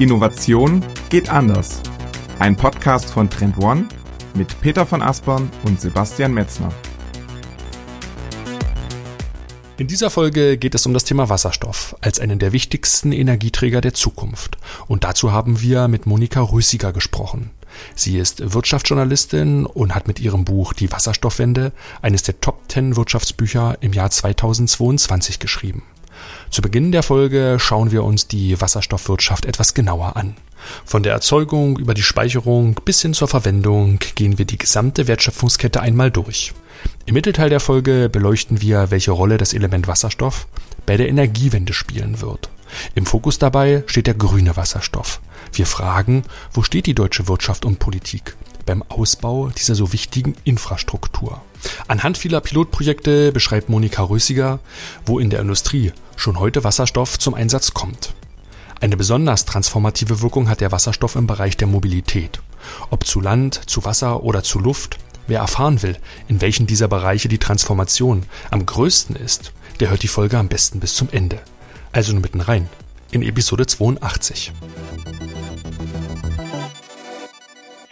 Innovation geht anders. Ein Podcast von Trend One mit Peter von Aspern und Sebastian Metzner. In dieser Folge geht es um das Thema Wasserstoff als einen der wichtigsten Energieträger der Zukunft. Und dazu haben wir mit Monika Rüssiger gesprochen. Sie ist Wirtschaftsjournalistin und hat mit ihrem Buch Die Wasserstoffwende eines der Top 10 Wirtschaftsbücher im Jahr 2022 geschrieben. Zu Beginn der Folge schauen wir uns die Wasserstoffwirtschaft etwas genauer an. Von der Erzeugung über die Speicherung bis hin zur Verwendung gehen wir die gesamte Wertschöpfungskette einmal durch. Im Mittelteil der Folge beleuchten wir, welche Rolle das Element Wasserstoff bei der Energiewende spielen wird. Im Fokus dabei steht der grüne Wasserstoff. Wir fragen, wo steht die deutsche Wirtschaft und Politik beim Ausbau dieser so wichtigen Infrastruktur? Anhand vieler Pilotprojekte beschreibt Monika Rösiger, wo in der Industrie schon heute Wasserstoff zum Einsatz kommt. Eine besonders transformative Wirkung hat der Wasserstoff im Bereich der Mobilität. Ob zu Land, zu Wasser oder zu Luft, wer erfahren will, in welchen dieser Bereiche die Transformation am größten ist, der hört die Folge am besten bis zum Ende. Also nur mitten rein in Episode 82.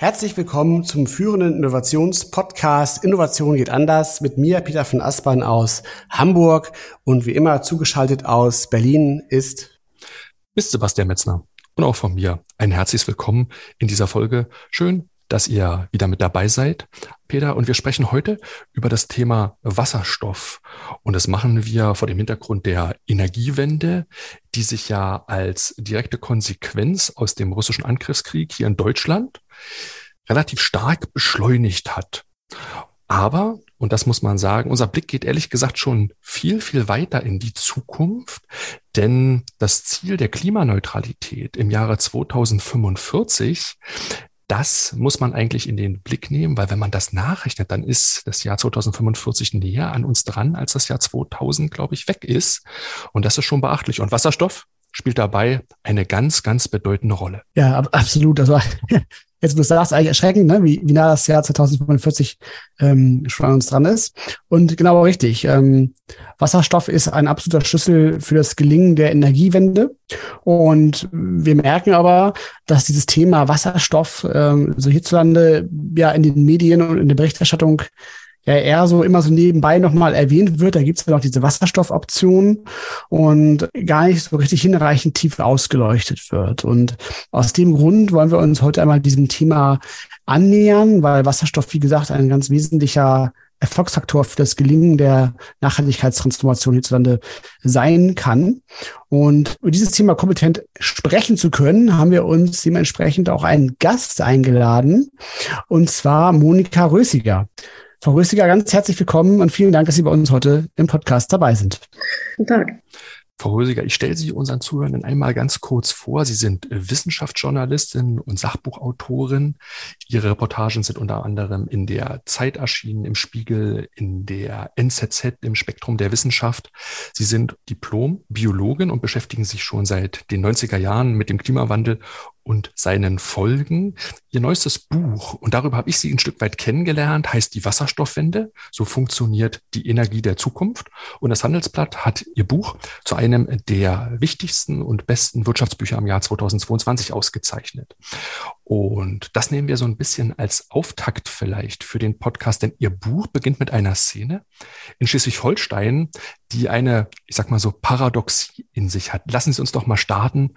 Herzlich willkommen zum führenden Innovationspodcast Innovation geht anders mit mir, Peter von Aspern aus Hamburg und wie immer zugeschaltet aus Berlin ist ist Sebastian Metzner und auch von mir ein herzliches Willkommen in dieser Folge. Schön, dass ihr wieder mit dabei seid, Peter. Und wir sprechen heute über das Thema Wasserstoff. Und das machen wir vor dem Hintergrund der Energiewende, die sich ja als direkte Konsequenz aus dem russischen Angriffskrieg hier in Deutschland relativ stark beschleunigt hat. Aber, und das muss man sagen, unser Blick geht ehrlich gesagt schon viel, viel weiter in die Zukunft, denn das Ziel der Klimaneutralität im Jahre 2045, das muss man eigentlich in den Blick nehmen, weil wenn man das nachrechnet, dann ist das Jahr 2045 näher an uns dran, als das Jahr 2000, glaube ich, weg ist. Und das ist schon beachtlich. Und Wasserstoff spielt dabei eine ganz, ganz bedeutende Rolle. Ja, absolut. Also jetzt du sagst, eigentlich erschreckend, ne? wie, wie nah das Jahr 2045 ähm, schon an uns dran ist. Und genau richtig. Ähm, Wasserstoff ist ein absoluter Schlüssel für das Gelingen der Energiewende. Und wir merken aber, dass dieses Thema Wasserstoff ähm, so hierzulande ja in den Medien und in der Berichterstattung ja eher so immer so nebenbei nochmal erwähnt wird. Da gibt es ja noch diese Wasserstoffoption und gar nicht so richtig hinreichend tief ausgeleuchtet wird. Und aus dem Grund wollen wir uns heute einmal diesem Thema annähern, weil Wasserstoff, wie gesagt, ein ganz wesentlicher Erfolgsfaktor für das Gelingen der Nachhaltigkeitstransformation hierzulande sein kann. Und über dieses Thema kompetent sprechen zu können, haben wir uns dementsprechend auch einen Gast eingeladen, und zwar Monika Rösiger. Frau Röstiger, ganz herzlich willkommen und vielen Dank, dass Sie bei uns heute im Podcast dabei sind. Guten Tag. Frau Rösiger, ich stelle Sie unseren Zuhörern einmal ganz kurz vor. Sie sind Wissenschaftsjournalistin und Sachbuchautorin. Ihre Reportagen sind unter anderem in der Zeit erschienen, im Spiegel, in der NZZ, im Spektrum der Wissenschaft. Sie sind Diplom-Biologin und beschäftigen sich schon seit den 90er Jahren mit dem Klimawandel und seinen Folgen. Ihr neuestes Buch, und darüber habe ich sie ein Stück weit kennengelernt, heißt Die Wasserstoffwende. So funktioniert die Energie der Zukunft. Und das Handelsblatt hat ihr Buch zu einem der wichtigsten und besten Wirtschaftsbücher im Jahr 2022 ausgezeichnet. Und das nehmen wir so ein bisschen als Auftakt vielleicht für den Podcast, denn Ihr Buch beginnt mit einer Szene in Schleswig-Holstein, die eine, ich sag mal so, Paradoxie in sich hat. Lassen Sie uns doch mal starten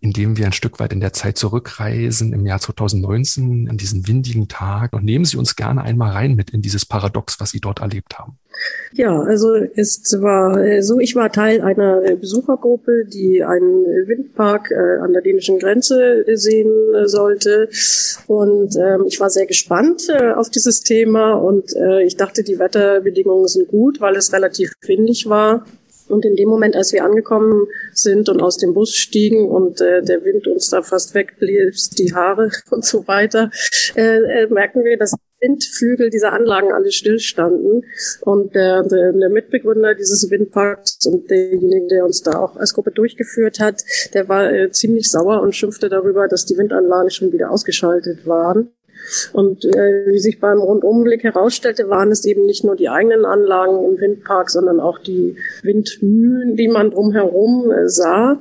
indem wir ein Stück weit in der Zeit zurückreisen, im Jahr 2019, an diesen windigen Tag. Und nehmen Sie uns gerne einmal rein mit in dieses Paradox, was Sie dort erlebt haben. Ja, also es war so, ich war Teil einer Besuchergruppe, die einen Windpark äh, an der dänischen Grenze sehen sollte. Und ähm, ich war sehr gespannt äh, auf dieses Thema und äh, ich dachte, die Wetterbedingungen sind gut, weil es relativ windig war. Und in dem Moment, als wir angekommen sind und aus dem Bus stiegen und äh, der Wind uns da fast wegblies, die Haare und so weiter, äh, äh, merken wir, dass Windflügel dieser Anlagen alle stillstanden. Und der, der, der Mitbegründer dieses Windparks und derjenige, der uns da auch als Gruppe durchgeführt hat, der war äh, ziemlich sauer und schimpfte darüber, dass die Windanlagen schon wieder ausgeschaltet waren. Und äh, wie sich beim Rundumblick herausstellte, waren es eben nicht nur die eigenen Anlagen im Windpark, sondern auch die Windmühlen, die man drumherum äh, sah.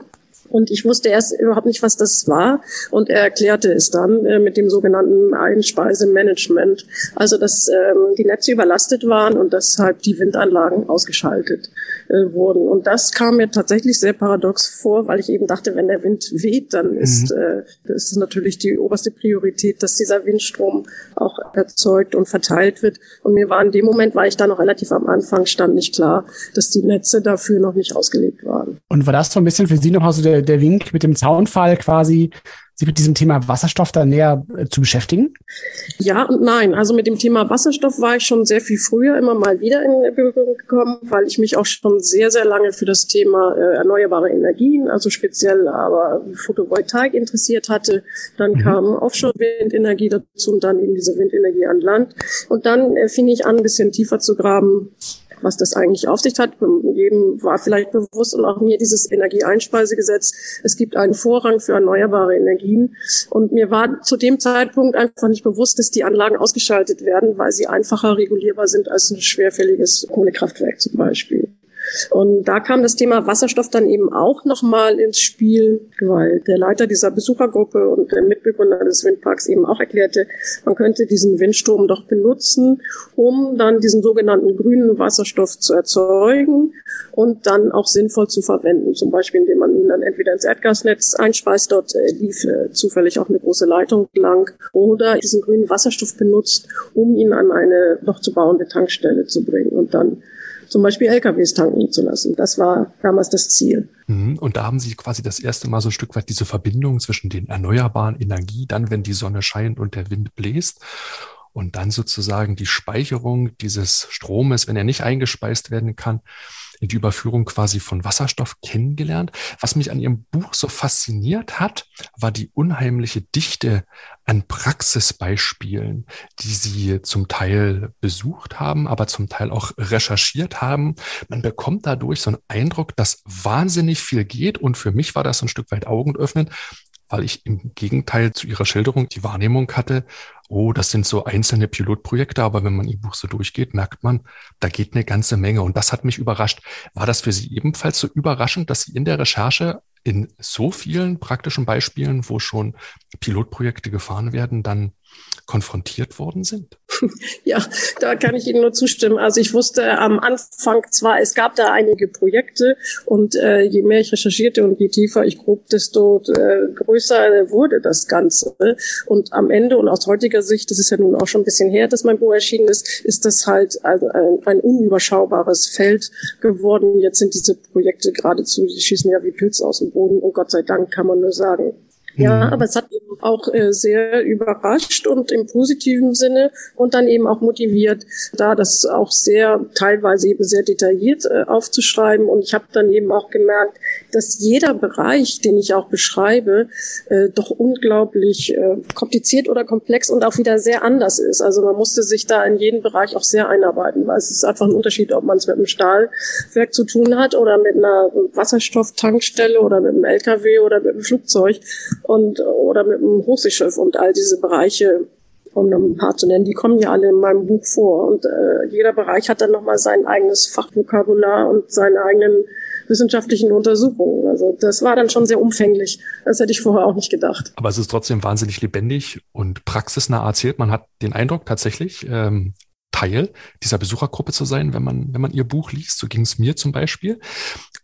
Und ich wusste erst überhaupt nicht, was das war. Und er erklärte es dann äh, mit dem sogenannten Einspeisemanagement. Also, dass ähm, die Netze überlastet waren und deshalb die Windanlagen ausgeschaltet äh, wurden. Und das kam mir tatsächlich sehr paradox vor, weil ich eben dachte, wenn der Wind weht, dann mhm. ist, äh, ist es natürlich die oberste Priorität, dass dieser Windstrom auch erzeugt und verteilt wird. Und mir war in dem Moment, weil ich da noch relativ am Anfang stand, nicht klar, dass die Netze dafür noch nicht ausgelegt waren. Und war das so ein bisschen für Sie noch so der, der Wink mit dem Zaunfall quasi, sich mit diesem Thema Wasserstoff da näher äh, zu beschäftigen? Ja und nein. Also mit dem Thema Wasserstoff war ich schon sehr viel früher immer mal wieder in Berührung gekommen, weil ich mich auch schon sehr, sehr lange für das Thema äh, erneuerbare Energien, also speziell aber Photovoltaik interessiert hatte. Dann mhm. kam Offshore-Windenergie dazu und dann eben diese Windenergie an Land. Und dann äh, fing ich an, ein bisschen tiefer zu graben was das eigentlich auf sich hat. Jedem war vielleicht bewusst und auch mir dieses Energieeinspeisegesetz. Es gibt einen Vorrang für erneuerbare Energien. Und mir war zu dem Zeitpunkt einfach nicht bewusst, dass die Anlagen ausgeschaltet werden, weil sie einfacher regulierbar sind als ein schwerfälliges Kohlekraftwerk zum Beispiel. Und da kam das Thema Wasserstoff dann eben auch nochmal ins Spiel, weil der Leiter dieser Besuchergruppe und der Mitbegründer des Windparks eben auch erklärte, man könnte diesen Windstrom doch benutzen, um dann diesen sogenannten grünen Wasserstoff zu erzeugen und dann auch sinnvoll zu verwenden. Zum Beispiel, indem man ihn dann entweder ins Erdgasnetz einspeist, dort äh, lief äh, zufällig auch eine große Leitung lang, oder diesen grünen Wasserstoff benutzt, um ihn an eine noch zu bauende Tankstelle zu bringen und dann zum Beispiel LKWs tanken zu lassen. Das war damals das Ziel. Mhm. Und da haben Sie quasi das erste Mal so ein Stück weit diese Verbindung zwischen den erneuerbaren Energie, dann wenn die Sonne scheint und der Wind bläst und dann sozusagen die Speicherung dieses Stromes, wenn er nicht eingespeist werden kann, die Überführung quasi von Wasserstoff kennengelernt. Was mich an Ihrem Buch so fasziniert hat, war die unheimliche Dichte an Praxisbeispielen, die Sie zum Teil besucht haben, aber zum Teil auch recherchiert haben. Man bekommt dadurch so einen Eindruck, dass wahnsinnig viel geht. Und für mich war das ein Stück weit augenöffnend, weil ich im Gegenteil zu Ihrer Schilderung die Wahrnehmung hatte, oh, das sind so einzelne Pilotprojekte, aber wenn man Ihr Buch so durchgeht, merkt man, da geht eine ganze Menge. Und das hat mich überrascht. War das für Sie ebenfalls so überraschend, dass Sie in der Recherche in so vielen praktischen Beispielen, wo schon Pilotprojekte gefahren werden, dann konfrontiert worden sind? Ja, da kann ich Ihnen nur zustimmen. Also ich wusste am Anfang zwar, es gab da einige Projekte und äh, je mehr ich recherchierte und je tiefer ich grub, desto äh, größer wurde das Ganze. Und am Ende und aus heutiger Sicht, das ist ja nun auch schon ein bisschen her, dass mein Buch erschienen ist, ist das halt ein, ein, unüberschaubares Feld geworden. Jetzt sind diese Projekte geradezu, die schießen ja wie Pilze aus dem Boden und Gott sei Dank kann man nur sagen. Ja, mhm. aber es hat eben auch äh, sehr überrascht und im positiven Sinne und dann eben auch motiviert, da das auch sehr teilweise eben sehr detailliert äh, aufzuschreiben. Und ich habe dann eben auch gemerkt, dass jeder Bereich, den ich auch beschreibe, äh, doch unglaublich äh, kompliziert oder komplex und auch wieder sehr anders ist. Also man musste sich da in jeden Bereich auch sehr einarbeiten, weil es ist einfach ein Unterschied, ob man es mit einem Stahlwerk zu tun hat oder mit einer Wasserstofftankstelle oder mit einem LKW oder mit einem Flugzeug und oder mit einem Hochseeschiff und all diese Bereiche, um ein paar zu nennen, die kommen ja alle in meinem Buch vor. Und äh, jeder Bereich hat dann nochmal sein eigenes Fachvokabular und seine eigenen wissenschaftlichen Untersuchungen. Also das war dann schon sehr umfänglich. Das hätte ich vorher auch nicht gedacht. Aber es ist trotzdem wahnsinnig lebendig und praxisnah erzählt. Man hat den Eindruck tatsächlich, ähm, Teil dieser Besuchergruppe zu sein, wenn man, wenn man Ihr Buch liest. So ging es mir zum Beispiel.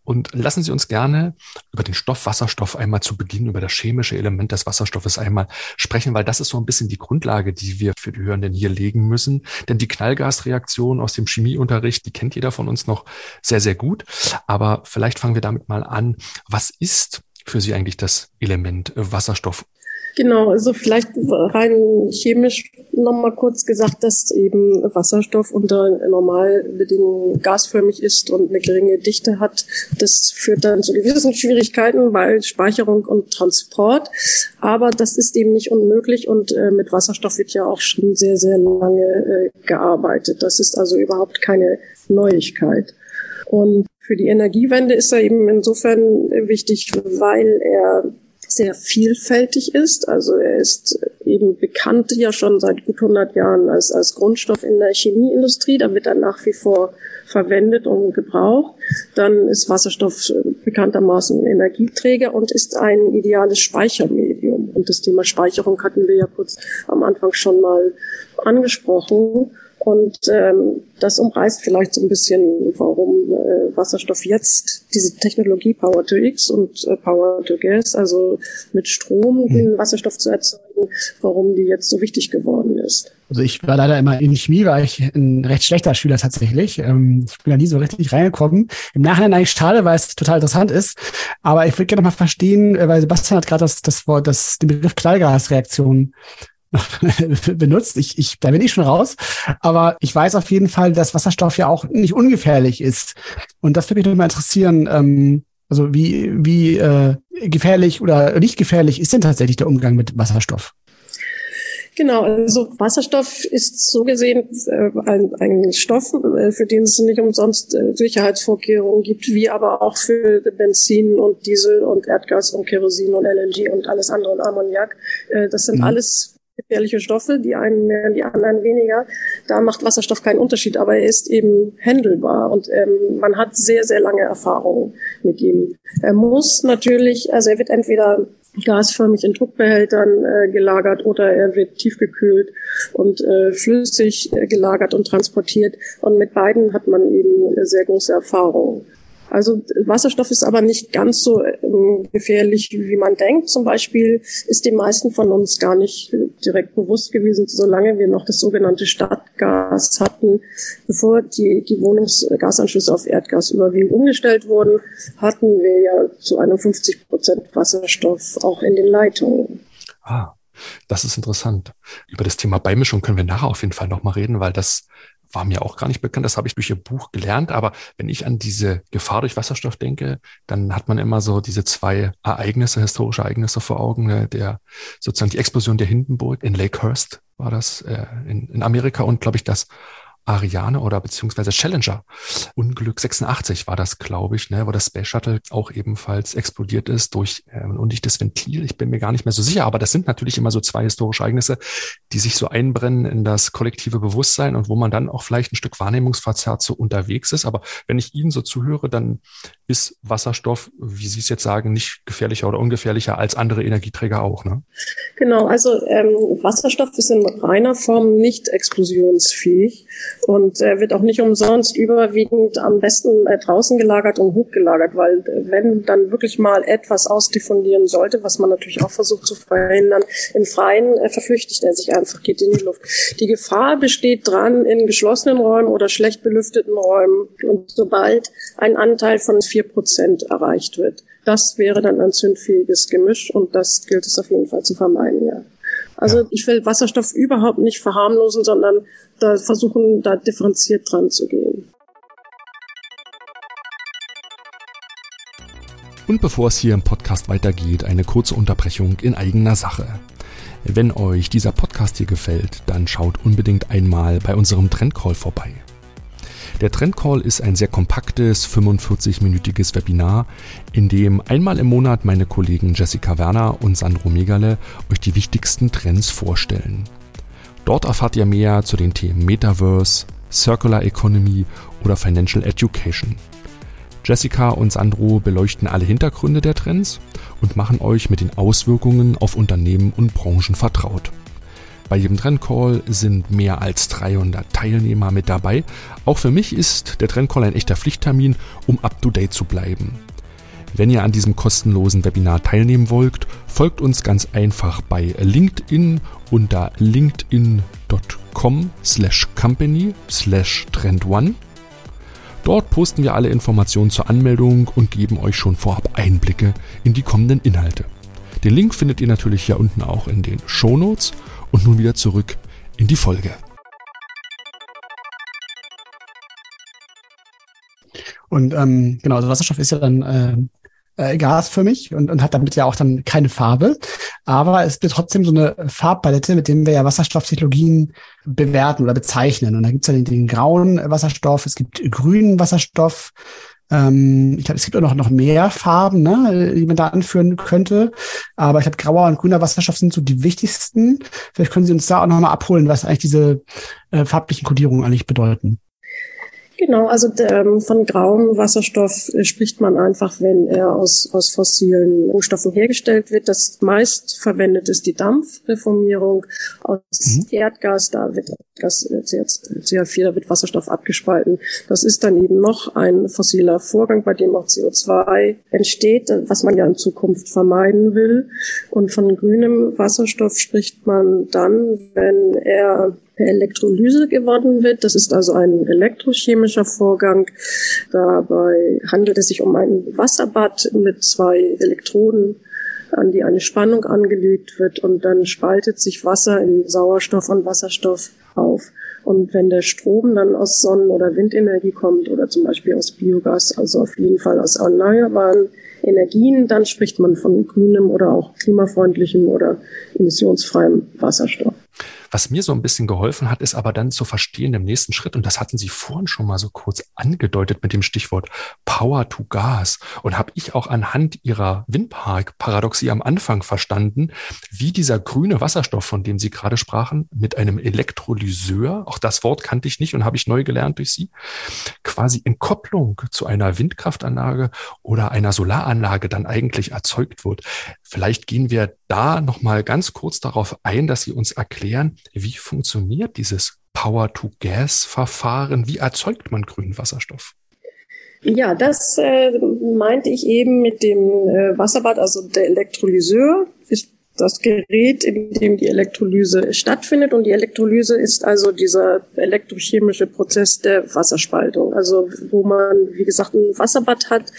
Und lassen Sie uns gerne über den Stoff Wasserstoff einmal zu Beginn, über das chemische Element des Wasserstoffes einmal sprechen, weil das ist so ein bisschen die Grundlage, die wir für die Hörenden hier legen müssen. Denn die Knallgasreaktion aus dem Chemieunterricht, die kennt jeder von uns noch sehr, sehr gut. Aber vielleicht fangen wir damit mal an. Was ist für Sie eigentlich das Element Wasserstoff Genau, also vielleicht rein chemisch nochmal kurz gesagt, dass eben Wasserstoff unter Normalbedingungen gasförmig ist und eine geringe Dichte hat. Das führt dann zu gewissen Schwierigkeiten bei Speicherung und Transport. Aber das ist eben nicht unmöglich und äh, mit Wasserstoff wird ja auch schon sehr, sehr lange äh, gearbeitet. Das ist also überhaupt keine Neuigkeit. Und für die Energiewende ist er eben insofern wichtig, weil er sehr vielfältig ist. Also er ist eben bekannt ja schon seit gut 100 Jahren als, als Grundstoff in der Chemieindustrie. Da wird er nach wie vor verwendet und gebraucht. Dann ist Wasserstoff bekanntermaßen Energieträger und ist ein ideales Speichermedium. Und das Thema Speicherung hatten wir ja kurz am Anfang schon mal angesprochen. Und ähm, das umreißt vielleicht so ein bisschen, warum äh, Wasserstoff jetzt diese Technologie Power to X und äh, Power to Gas, also mit Strom den mhm. Wasserstoff zu erzeugen, warum die jetzt so wichtig geworden ist. Also ich war leider immer in Chemie, war ich ein recht schlechter Schüler tatsächlich. Ähm, ich bin da nie so richtig reingekommen. Im Nachhinein eigentlich schade, weil es total interessant ist. Aber ich würde gerne mal verstehen, äh, weil Sebastian hat gerade das, das Wort, das, den Begriff Knallgasreaktion benutzt. Ich, ich, da bin ich schon raus. Aber ich weiß auf jeden Fall, dass Wasserstoff ja auch nicht ungefährlich ist. Und das würde mich nochmal interessieren. Ähm, also wie, wie äh, gefährlich oder nicht gefährlich ist denn tatsächlich der Umgang mit Wasserstoff? Genau, also Wasserstoff ist so gesehen äh, ein, ein Stoff, äh, für den es nicht umsonst äh, Sicherheitsvorkehrungen gibt, wie aber auch für Benzin und Diesel und Erdgas und Kerosin und LNG und alles andere und Ammoniak. Das sind mhm. alles gefährliche Stoffe, die einen mehr, die anderen weniger. Da macht Wasserstoff keinen Unterschied, aber er ist eben händelbar und ähm, man hat sehr, sehr lange Erfahrung mit ihm. Er muss natürlich, also er wird entweder gasförmig in Druckbehältern äh, gelagert oder er wird tiefgekühlt und äh, flüssig äh, gelagert und transportiert. Und mit beiden hat man eben sehr große Erfahrung. Also Wasserstoff ist aber nicht ganz so ähm, gefährlich, wie man denkt. Zum Beispiel ist den meisten von uns gar nicht direkt bewusst gewesen, solange wir noch das sogenannte Stadtgas hatten, bevor die, die Wohnungsgasanschlüsse auf Erdgas überwiegend umgestellt wurden, hatten wir ja zu 51 Prozent Wasserstoff auch in den Leitungen. Ah, das ist interessant. Über das Thema Beimischung können wir nachher auf jeden Fall nochmal reden, weil das war mir auch gar nicht bekannt. Das habe ich durch Ihr Buch gelernt. Aber wenn ich an diese Gefahr durch Wasserstoff denke, dann hat man immer so diese zwei Ereignisse, historische Ereignisse vor Augen. Ne? Der sozusagen die Explosion der Hindenburg in Lakehurst war das äh, in, in Amerika und glaube ich das Ariane oder beziehungsweise Challenger. Unglück 86 war das, glaube ich, ne, wo das Space Shuttle auch ebenfalls explodiert ist durch äh, ein undichtes Ventil. Ich bin mir gar nicht mehr so sicher, aber das sind natürlich immer so zwei historische Ereignisse, die sich so einbrennen in das kollektive Bewusstsein und wo man dann auch vielleicht ein Stück Wahrnehmungsverzerrt so unterwegs ist. Aber wenn ich Ihnen so zuhöre, dann ist Wasserstoff, wie Sie es jetzt sagen, nicht gefährlicher oder ungefährlicher als andere Energieträger auch. Ne? Genau, also ähm, Wasserstoff ist in reiner Form nicht explosionsfähig und äh, wird auch nicht umsonst überwiegend am besten äh, draußen gelagert und hochgelagert, weil äh, wenn dann wirklich mal etwas ausdiffundieren sollte, was man natürlich auch versucht zu verhindern, im Freien äh, verflüchtigt er sich einfach, geht in die Luft. Die Gefahr besteht dran in geschlossenen Räumen oder schlecht belüfteten Räumen und sobald ein Anteil von vier Prozent erreicht wird, das wäre dann ein zündfähiges Gemisch und das gilt es auf jeden Fall zu vermeiden, ja. Also ja. ich will Wasserstoff überhaupt nicht verharmlosen, sondern da versuchen, da differenziert dran zu gehen. Und bevor es hier im Podcast weitergeht, eine kurze Unterbrechung in eigener Sache. Wenn euch dieser Podcast hier gefällt, dann schaut unbedingt einmal bei unserem Trendcall vorbei. Der Trendcall ist ein sehr kompaktes 45-minütiges Webinar, in dem einmal im Monat meine Kollegen Jessica Werner und Sandro Megale euch die wichtigsten Trends vorstellen. Dort erfahrt ihr mehr zu den Themen Metaverse, Circular Economy oder Financial Education. Jessica und Sandro beleuchten alle Hintergründe der Trends und machen euch mit den Auswirkungen auf Unternehmen und Branchen vertraut. Bei jedem Trendcall sind mehr als 300 Teilnehmer mit dabei. Auch für mich ist der Trendcall ein echter Pflichttermin, um up-to-date zu bleiben. Wenn ihr an diesem kostenlosen Webinar teilnehmen wollt, folgt uns ganz einfach bei LinkedIn unter linkedin.com slash company slash trendone. Dort posten wir alle Informationen zur Anmeldung und geben euch schon vorab Einblicke in die kommenden Inhalte. Den Link findet ihr natürlich hier unten auch in den Show Notes und nun wieder zurück in die Folge. Und ähm, genau, also Wasserstoff ist ja dann äh, äh, Gas für mich und, und hat damit ja auch dann keine Farbe. Aber es wird trotzdem so eine Farbpalette, mit dem wir ja Wasserstofftechnologien bewerten oder bezeichnen. Und da gibt's ja den, den grauen Wasserstoff, es gibt grünen Wasserstoff, Ähm, ich glaube, es gibt auch noch, noch mehr Farben, ne, die man da anführen könnte. Aber ich glaube, grauer und grüner Wasserstoff sind so die wichtigsten. Vielleicht können Sie uns da auch nochmal abholen, was eigentlich diese äh, farblichen Kodierungen eigentlich bedeuten. Genau, also ähm, von grauem Wasserstoff äh, spricht man einfach, wenn er aus, aus fossilen Rohstoffen hergestellt wird. Das meist verwendet ist die Dampfreformierung aus mhm. Erdgas. Da wird Gas, äh, CH4, da wird Wasserstoff abgespalten. Das ist dann eben noch ein fossiler Vorgang, bei dem auch CO2 entsteht, was man ja in Zukunft vermeiden will. Und von grünem Wasserstoff spricht man dann, wenn er per Elektrolyse gewonnen wird. Das ist also ein elektrochemischer Vorgang. Dabei handelt es sich um ein Wasserbad mit zwei Elektroden an die eine Spannung angelegt wird und dann spaltet sich Wasser in Sauerstoff und Wasserstoff auf. Und wenn der Strom dann aus Sonnen- oder Windenergie kommt oder zum Beispiel aus Biogas, also auf jeden Fall aus erneuerbaren Energien, dann spricht man von grünem oder auch klimafreundlichem oder emissionsfreiem Wasserstoff. Was mir so ein bisschen geholfen hat, ist aber dann zu verstehen im nächsten Schritt, und das hatten Sie vorhin schon mal so kurz angedeutet mit dem Stichwort Power to Gas. Und habe ich auch anhand Ihrer Windpark-Paradoxie am Anfang verstanden, wie dieser grüne Wasserstoff, von dem Sie gerade sprachen, mit einem Elektrolyseur, auch das Wort kannte ich nicht und habe ich neu gelernt durch Sie, quasi in Kopplung zu einer Windkraftanlage oder einer Solaranlage dann eigentlich erzeugt wird. Vielleicht gehen wir da nochmal ganz kurz darauf ein, dass Sie uns erklären, wie funktioniert dieses Power-to-Gas-Verfahren? Wie erzeugt man grünen Wasserstoff? Ja, das äh, meinte ich eben mit dem äh, Wasserbad, also der Elektrolyseur ist das Gerät, in dem die Elektrolyse stattfindet. Und die Elektrolyse ist also dieser elektrochemische Prozess der Wasserspaltung. Also wo man, wie gesagt, ein Wasserbad hat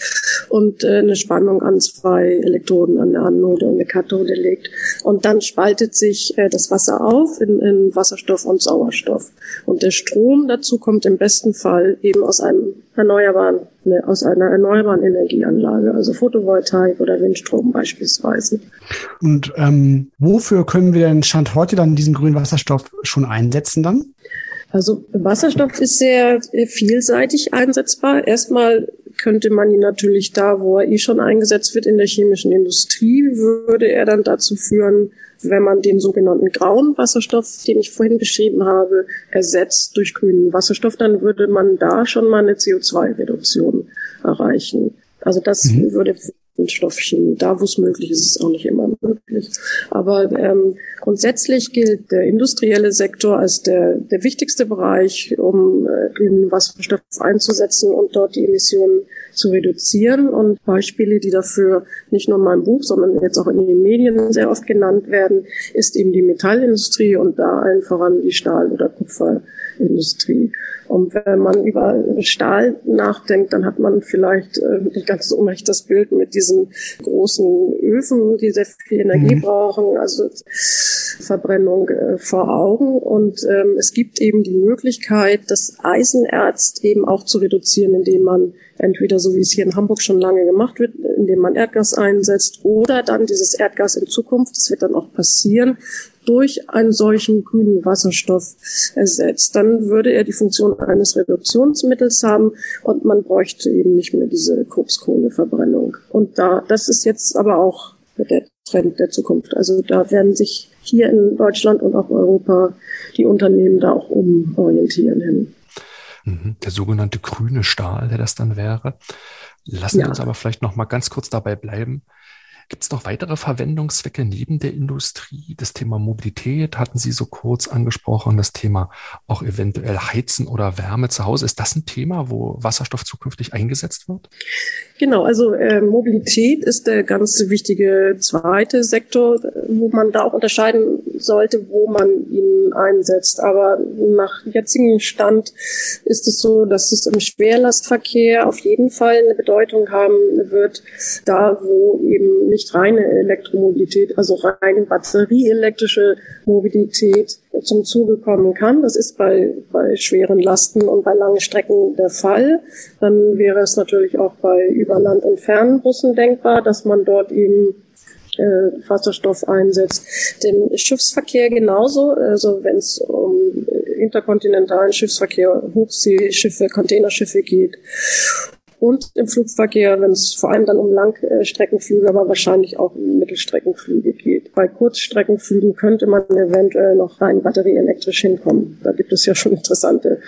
und äh, eine Spannung an zwei Elektroden, an der Anode und der Kathode legt. Und dann spaltet sich äh, das Wasser auf in, in Wasserstoff und Sauerstoff. Und der Strom dazu kommt im besten Fall eben aus einem erneuerbaren, ne, aus einer erneuerbaren Energieanlage, also Photovoltaik oder Windstrom beispielsweise. Und ähm, wofür können wir denn Stand heute dann diesen grünen Wasserstoff schon einsetzen dann? Also Wasserstoff ist sehr vielseitig einsetzbar. Erstmal könnte man ihn natürlich da, wo er eh schon eingesetzt wird in der chemischen Industrie, würde er dann dazu führen, wenn man den sogenannten grauen Wasserstoff, den ich vorhin beschrieben habe, ersetzt durch grünen Wasserstoff, dann würde man da schon mal eine CO2-Reduktion erreichen. Also das mhm. würde Stoffchemie. Da, wo es möglich ist, ist es auch nicht immer möglich. Aber ähm, grundsätzlich gilt der industrielle Sektor als der, der wichtigste Bereich, um äh, grünen Wasserstoff einzusetzen und dort die Emissionen zu reduzieren. Und Beispiele, die dafür nicht nur in meinem Buch, sondern jetzt auch in den Medien sehr oft genannt werden, ist eben die Metallindustrie und da allen voran die Stahl- oder Kupferindustrie. Und wenn man über Stahl nachdenkt, dann hat man vielleicht äh, nicht ganz so unrecht das Bild mit diesen großen Öfen, die sehr viel Energie mhm. brauchen, also Verbrennung äh, vor Augen. Und ähm, es gibt eben die Möglichkeit, das Eisenerz eben auch zu reduzieren, indem man entweder so wie es hier in Hamburg schon lange gemacht wird, indem man Erdgas einsetzt, oder dann dieses Erdgas in Zukunft, das wird dann auch passieren, durch einen solchen grünen Wasserstoff ersetzt. Dann würde er die Funktion eines Reduktionsmittels haben und man bräuchte eben nicht mehr diese Kokskohleverbrennung. Und da, das ist jetzt aber auch der Trend der Zukunft. Also da werden sich hier in Deutschland und auch Europa die Unternehmen da auch umorientieren hin. Mhm. Der sogenannte grüne Stahl, der das dann wäre. Lassen ja. wir uns aber vielleicht noch mal ganz kurz dabei bleiben. Gibt es noch weitere Verwendungszwecke neben der Industrie? Das Thema Mobilität hatten Sie so kurz angesprochen, das Thema auch eventuell Heizen oder Wärme zu Hause. Ist das ein Thema, wo Wasserstoff zukünftig eingesetzt wird? Genau, also äh, Mobilität ist der ganz wichtige zweite Sektor, wo man da auch unterscheiden sollte, wo man ihn einsetzt. Aber nach jetzigem Stand ist es so, dass es im Schwerlastverkehr auf jeden Fall eine Bedeutung haben wird, da wo eben nicht reine Elektromobilität, also rein batterieelektrische Mobilität zum Zuge kommen kann. Das ist bei, bei schweren Lasten und bei langen Strecken der Fall. Dann wäre es natürlich auch bei Überland- und Fernbussen denkbar, dass man dort eben äh, Wasserstoff einsetzt. Den Schiffsverkehr genauso, also wenn es um interkontinentalen Schiffsverkehr, Hochseeschiffe, Containerschiffe geht und im Flugverkehr, wenn es vor allem dann um Langstreckenflüge, aber wahrscheinlich auch um Mittelstreckenflüge geht. Bei Kurzstreckenflügen könnte man eventuell noch rein batterieelektrisch hinkommen. Da gibt es ja schon interessante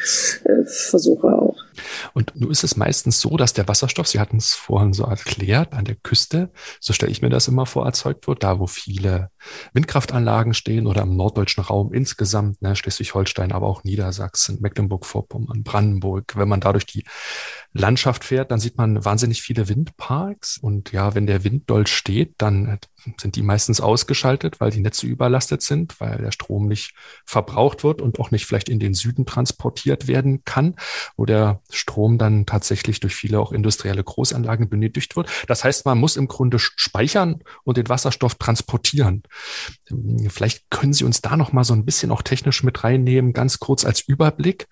äh, Versuche auch. Und nun ist es meistens so, dass der Wasserstoff, Sie hatten es vorhin so erklärt, an der Küste, so stelle ich mir das immer vor, erzeugt wird, da wo viele Windkraftanlagen stehen oder im norddeutschen Raum insgesamt, ne, Schleswig-Holstein, aber auch Niedersachsen, Mecklenburg-Vorpommern, Brandenburg. Wenn man da durch die Landschaft fährt, dann sieht man wahnsinnig viele Windparks. Und ja, wenn der Wind doll steht, dann sind die meistens ausgeschaltet, weil die Netze überlastet sind, weil der Strom nicht verbraucht wird und auch nicht vielleicht in den Süden transportiert werden kann, wo der Strom dann tatsächlich durch viele auch industrielle Großanlagen benötigt wird. Das heißt, man muss im Grunde speichern und den Wasserstoff transportieren. Vielleicht können Sie uns da noch mal so ein bisschen auch technisch mit reinnehmen, ganz kurz als Überblick.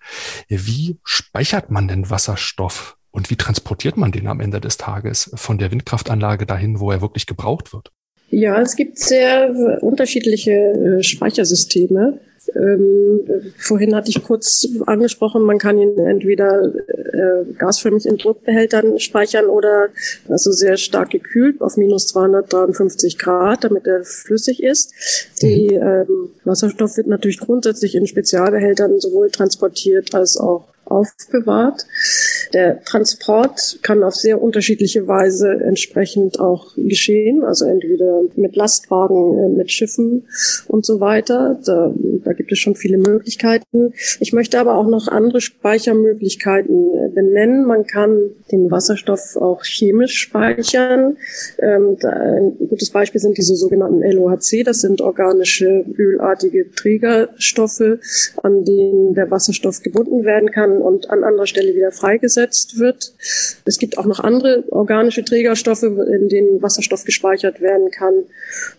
Wie speichert man denn Wasserstoff? Und wie transportiert man den am Ende des Tages von der Windkraftanlage dahin, wo er wirklich gebraucht wird? Ja, es gibt sehr unterschiedliche äh, Speichersysteme. Ähm, vorhin hatte ich kurz angesprochen, man kann ihn entweder äh, gasförmig in Druckbehältern speichern oder also sehr stark gekühlt auf minus 253 Grad, damit er flüssig ist. Die mhm. ähm, Wasserstoff wird natürlich grundsätzlich in Spezialbehältern sowohl transportiert als auch aufbewahrt. Der Transport kann auf sehr unterschiedliche Weise entsprechend auch geschehen, also entweder mit Lastwagen, äh, mit Schiffen und so weiter. Da, da gibt es schon viele Möglichkeiten. Ich möchte aber auch noch andere Speichermöglichkeiten äh, benennen. Man kann den Wasserstoff auch chemisch speichern. Ähm, ein gutes Beispiel sind diese sogenannten LOHC. Das sind organische ölartige Trägerstoffe, an denen der Wasserstoff gebunden werden kann und an anderer Stelle wieder freigesetzt wird. Es gibt auch noch andere organische Trägerstoffe, in denen Wasserstoff gespeichert werden kann.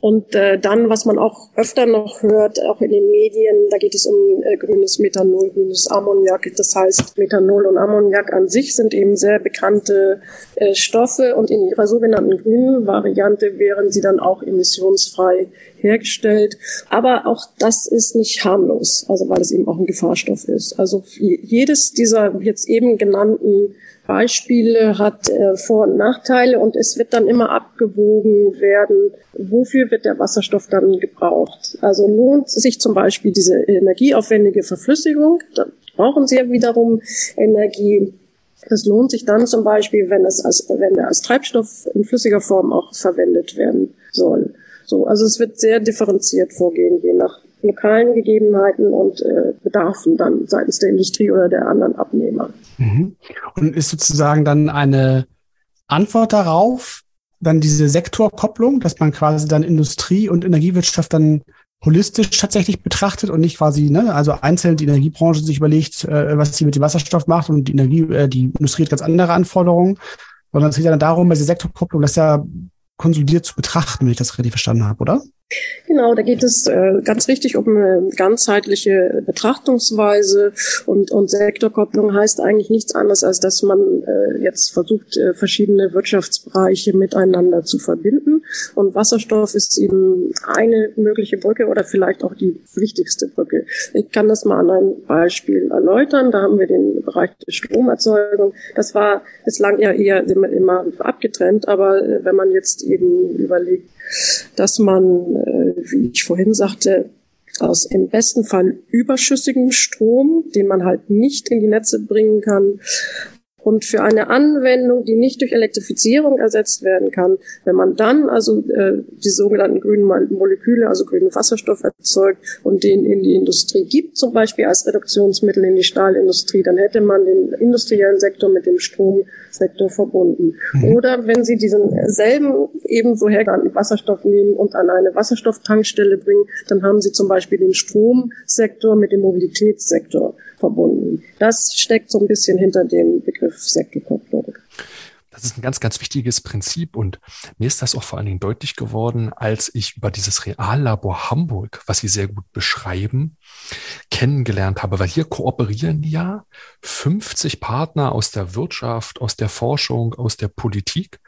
Und äh, dann, was man auch öfter noch hört, auch in den Medien, da geht es um äh, grünes Methanol, grünes Ammoniak. Das heißt, Methanol und Ammoniak an sich sind eben sehr bekannte äh, Stoffe und in ihrer sogenannten grünen Variante wären sie dann auch emissionsfrei hergestellt. Aber auch das ist nicht harmlos, also weil es eben auch ein Gefahrstoff ist. Also jedes dieser jetzt eben genannten Beispiele hat äh, Vor- und Nachteile und es wird dann immer abgewogen werden, wofür wird der Wasserstoff dann gebraucht. Also lohnt sich zum Beispiel diese energieaufwendige Verflüssigung, da brauchen sie ja wiederum Energie. Das lohnt sich dann zum Beispiel, wenn es als, wenn er als Treibstoff in flüssiger Form auch verwendet werden soll. So, also es wird sehr differenziert vorgehen, je nach lokalen Gegebenheiten und äh, Bedarfen dann seitens der Industrie oder der anderen Abnehmer. Mhm. Und ist sozusagen dann eine Antwort darauf, dann diese Sektorkopplung, dass man quasi dann Industrie und Energiewirtschaft dann holistisch tatsächlich betrachtet und nicht quasi, ne, also einzeln die Energiebranche sich überlegt, äh, was sie mit dem Wasserstoff macht und die Energie, äh, die Industrie hat ganz andere Anforderungen, sondern es geht ja dann darum, bei dieser Sektorkopplung, dass ja konsolidiert zu betrachten, wenn ich das richtig verstanden habe, oder? Genau, da geht es äh, ganz richtig um eine ganzheitliche Betrachtungsweise und, und Sektorkopplung heißt eigentlich nichts anderes, als dass man äh, jetzt versucht, äh, verschiedene Wirtschaftsbereiche miteinander zu verbinden. Und Wasserstoff ist eben eine mögliche Brücke oder vielleicht auch die wichtigste Brücke. Ich kann das mal an einem Beispiel erläutern. Da haben wir den Bereich der Stromerzeugung. Das war bislang ja eher immer, immer abgetrennt, aber äh, wenn man jetzt eben überlegt, dass man, äh, wie ich vorhin sagte, aus im besten Fall überschüssigem Strom, den man halt nicht in die Netze bringen kann, und für eine Anwendung, die nicht durch Elektrifizierung ersetzt werden kann, wenn man dann also äh, die sogenannten grünen Moleküle, also grünen Wasserstoff erzeugt und den in die Industrie gibt, zum Beispiel als Reduktionsmittel in die Stahlindustrie, dann hätte man den industriellen Sektor mit dem Stromsektor verbunden. Mhm. Oder wenn Sie diesen selben ebenso hergestellten Wasserstoff nehmen und an eine Wasserstofftankstelle bringen, dann haben Sie zum Beispiel den Stromsektor mit dem Mobilitätssektor verbunden. Das steckt so ein bisschen hinter dem Begriff Sektorkopplung. Das ist ein ganz, ganz wichtiges Prinzip und mir ist das auch vor allen Dingen deutlich geworden, als ich über dieses Reallabor Hamburg, was Sie sehr gut beschreiben, kennengelernt habe, weil hier kooperieren ja 50 Partner aus der Wirtschaft, aus der Forschung, aus der Politik.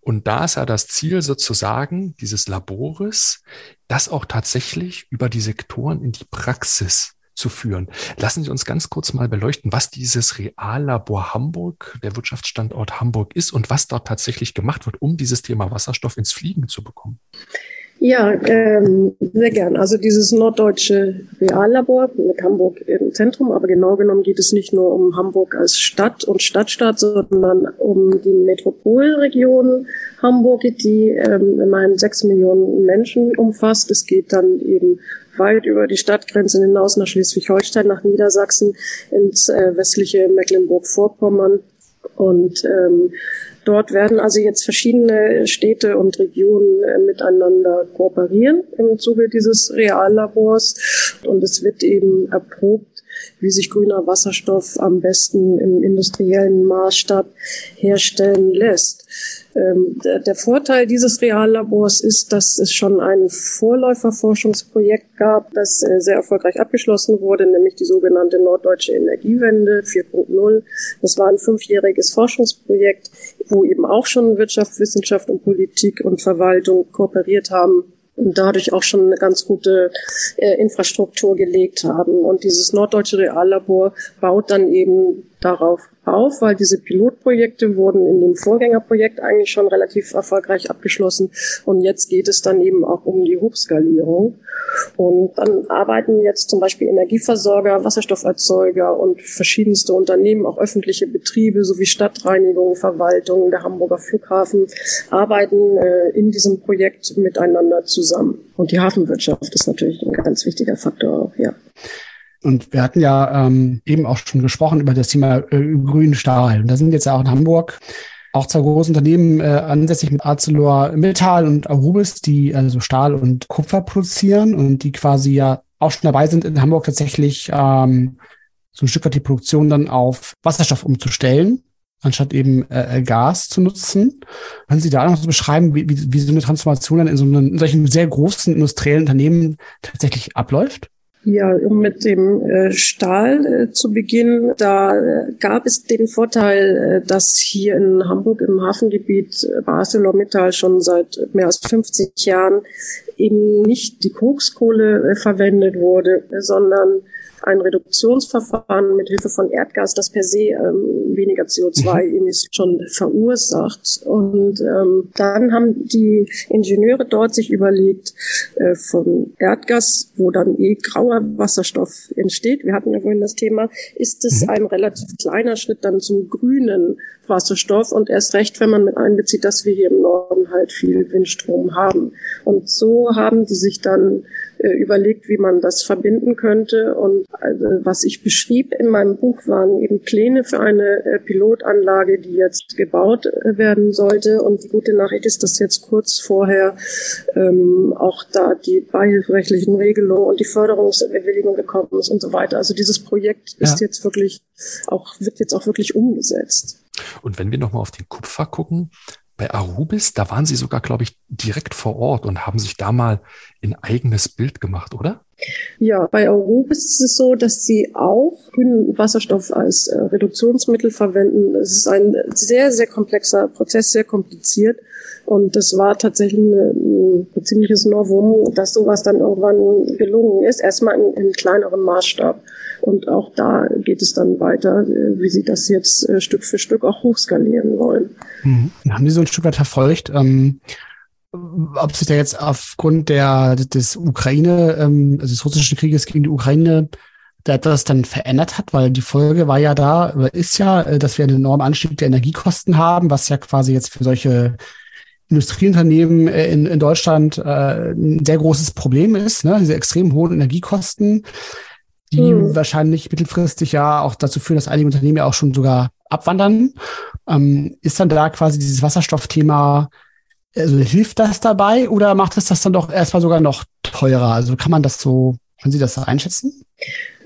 Und da ist ja das Ziel sozusagen dieses Labores, das auch tatsächlich über die Sektoren in die Praxis zu führen. Lassen Sie uns ganz kurz mal beleuchten, was dieses Reallabor Hamburg, der Wirtschaftsstandort Hamburg ist und was dort tatsächlich gemacht wird, um dieses Thema Wasserstoff ins Fliegen zu bekommen. Ja, ähm, sehr gern. Also dieses norddeutsche Reallabor mit Hamburg im Zentrum, aber genau genommen geht es nicht nur um Hamburg als Stadt und Stadtstaat, sondern um die Metropolregion Hamburg, die ähm, immerhin sechs Millionen Menschen umfasst. Es geht dann eben weit über die Stadtgrenzen hinaus nach Schleswig-Holstein, nach Niedersachsen, ins äh, westliche Mecklenburg-Vorpommern. Und ähm, Dort werden also jetzt verschiedene Städte und Regionen äh, miteinander kooperieren im Zuge dieses Reallabors. Und es wird eben erprobt, wie sich grüner Wasserstoff am besten im industriellen Maßstab herstellen lässt. Ähm, der, Vorteil dieses Reallabors ist, dass es schon ein Vorläuferforschungsprojekt gab, das äh, sehr erfolgreich abgeschlossen wurde, nämlich die sogenannte Norddeutsche Energiewende 4.0. Das war ein fünfjähriges Forschungsprojekt, wo eben auch schon Wirtschaft, Wissenschaft und Politik und Verwaltung kooperiert haben und dadurch auch schon eine ganz gute äh, Infrastruktur gelegt haben. Und dieses norddeutsche Reallabor baut dann eben darauf auf, weil diese Pilotprojekte wurden in dem Vorgängerprojekt eigentlich schon relativ erfolgreich abgeschlossen. Und jetzt geht es dann eben auch um die Hochskalierung. Und dann arbeiten jetzt zum Beispiel Energieversorger, Wasserstofferzeuger und verschiedenste Unternehmen, auch öffentliche Betriebe sowie Stadtreinigung, Verwaltung, der Hamburger Flughafen, arbeiten äh, in diesem Projekt miteinander zusammen. Und die Hafenwirtschaft ist natürlich ein ganz wichtiger Faktor, ja. Und wir hatten ja ähm, eben auch schon gesprochen über das Thema äh, grünen Stahl. Und da sind jetzt auch in Hamburg auch zwei große Unternehmen äh, ansässig mit ArcelorMittal und Arubis, die also Stahl und Kupfer produzieren und die quasi ja auch schon dabei sind, in Hamburg tatsächlich ähm, so ein Stück weit die Produktion dann auf Wasserstoff umzustellen, anstatt eben äh, äh Gas zu nutzen. Können Sie da noch so beschreiben, wie, wie, wie so eine Transformation dann in so einem in solchen sehr großen industriellen Unternehmen tatsächlich abläuft? Ja, um mit dem äh, Stahl äh, zu beginnen, da äh, gab es den Vorteil, dass hier in Hamburg im Hafengebiet äh, bei schon seit mehr als 50 Jahren eben nicht die Kokskohle äh, verwendet wurde, sondern ein Reduktionsverfahren mit Hilfe von Erdgas, das per se ähm, weniger CO2-Emissionen mhm. schon verursacht. Und ähm, dann haben die Ingenieure dort sich überlegt, äh, von Erdgas, wo dann eh grauer Wasserstoff entsteht, wir hatten ja vorhin das Thema, ist es mhm. ein relativ kleiner Schritt dann zum grünen Wasserstoff und erst recht, wenn man mit einbezieht, dass wir hier im Norden halt viel Windstrom haben. Und so haben die sich dann äh, überlegt, wie man das verbinden könnte. Und also, was ich beschrieb in meinem Buch waren eben Pläne für eine äh, Pilotanlage, die jetzt gebaut äh, werden sollte. Und die gute Nachricht ist, dass jetzt kurz vorher ähm, auch da die beihilferechtlichen Regelungen und die Förderungsbewilligung gekommen ist und so weiter. Also dieses Projekt ja. ist jetzt wirklich auch, wird jetzt auch wirklich umgesetzt. Und wenn wir nochmal auf den Kupfer gucken, bei Arubis, da waren Sie sogar, glaube ich, direkt vor Ort und haben sich da mal ein eigenes Bild gemacht, oder? Ja, bei Arubis ist es so, dass sie auch grünen Wasserstoff als äh, Reduktionsmittel verwenden. Es ist ein sehr, sehr komplexer Prozess, sehr kompliziert. Und das war tatsächlich ein, ein ziemliches Novum, dass sowas dann irgendwann gelungen ist. Erstmal in, in kleinerem Maßstab. Und auch da geht es dann weiter, äh, wie sie das jetzt äh, Stück für Stück auch hochskalieren wollen. Mhm. Haben Sie so ein Stück weit verfolgt? Ähm ob sich da jetzt aufgrund der des Ukraine, ähm, also des russischen Krieges gegen die Ukraine, da etwas dann verändert hat, weil die Folge war ja da, ist ja, äh, dass wir einen enormen Anstieg der Energiekosten haben, was ja quasi jetzt für solche Industrieunternehmen in, in Deutschland äh, ein sehr großes Problem ist, ne? diese extrem hohen Energiekosten die mhm. wahrscheinlich mittelfristig ja auch dazu führen, dass einige Unternehmen ja auch schon sogar abwandern. Ähm, ist dann da quasi dieses Wasserstoffthema, also hilft das dabei oder macht es das dann doch erstmal sogar noch teurer? Also kann man das so, können Sie das einschätzen?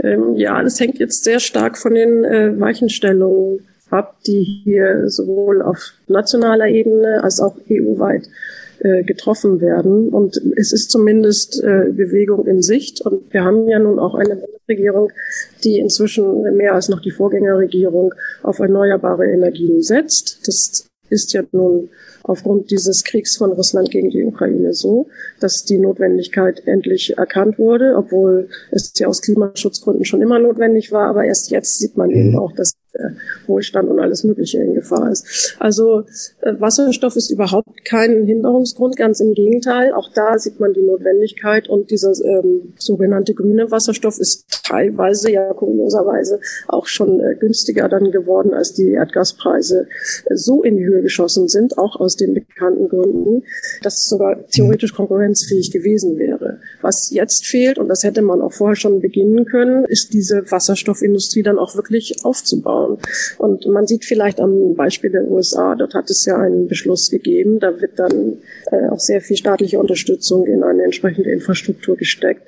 Ähm, ja, das hängt jetzt sehr stark von den äh, Weichenstellungen ab, die hier sowohl auf nationaler Ebene als auch EU-weit äh, getroffen werden. Und es ist zumindest äh, Bewegung in Sicht. Und wir haben ja nun auch eine Bundesregierung, die inzwischen mehr als noch die Vorgängerregierung auf erneuerbare Energien setzt. Das ist ja nun aufgrund dieses Kriegs von Russland gegen die Ukraine so, dass die Notwendigkeit endlich erkannt wurde, obwohl es ja aus Klimaschutzgründen schon immer notwendig war. Aber erst jetzt sieht man eben mhm. auch, dass Wohlstand und alles Mögliche in Gefahr ist. Also äh, Wasserstoff ist überhaupt kein Hinderungsgrund, ganz im Gegenteil. Auch da sieht man die Notwendigkeit und dieser ähm, sogenannte grüne Wasserstoff ist teilweise, ja kurioserweise, auch schon äh, günstiger dann geworden, als die Erdgaspreise äh, so in die Höhe geschossen sind, auch aus den bekannten Gründen, dass es sogar theoretisch konkurrenzfähig gewesen wäre. Was jetzt fehlt, und das hätte man auch vorher schon beginnen können, ist diese Wasserstoffindustrie dann auch wirklich aufzubauen anschauen. Und man sieht vielleicht am Beispiel der USA, dort hat es ja einen Beschluss gegeben, da wird dann äh, auch sehr viel staatliche Unterstützung in eine entsprechende Infrastruktur gesteckt.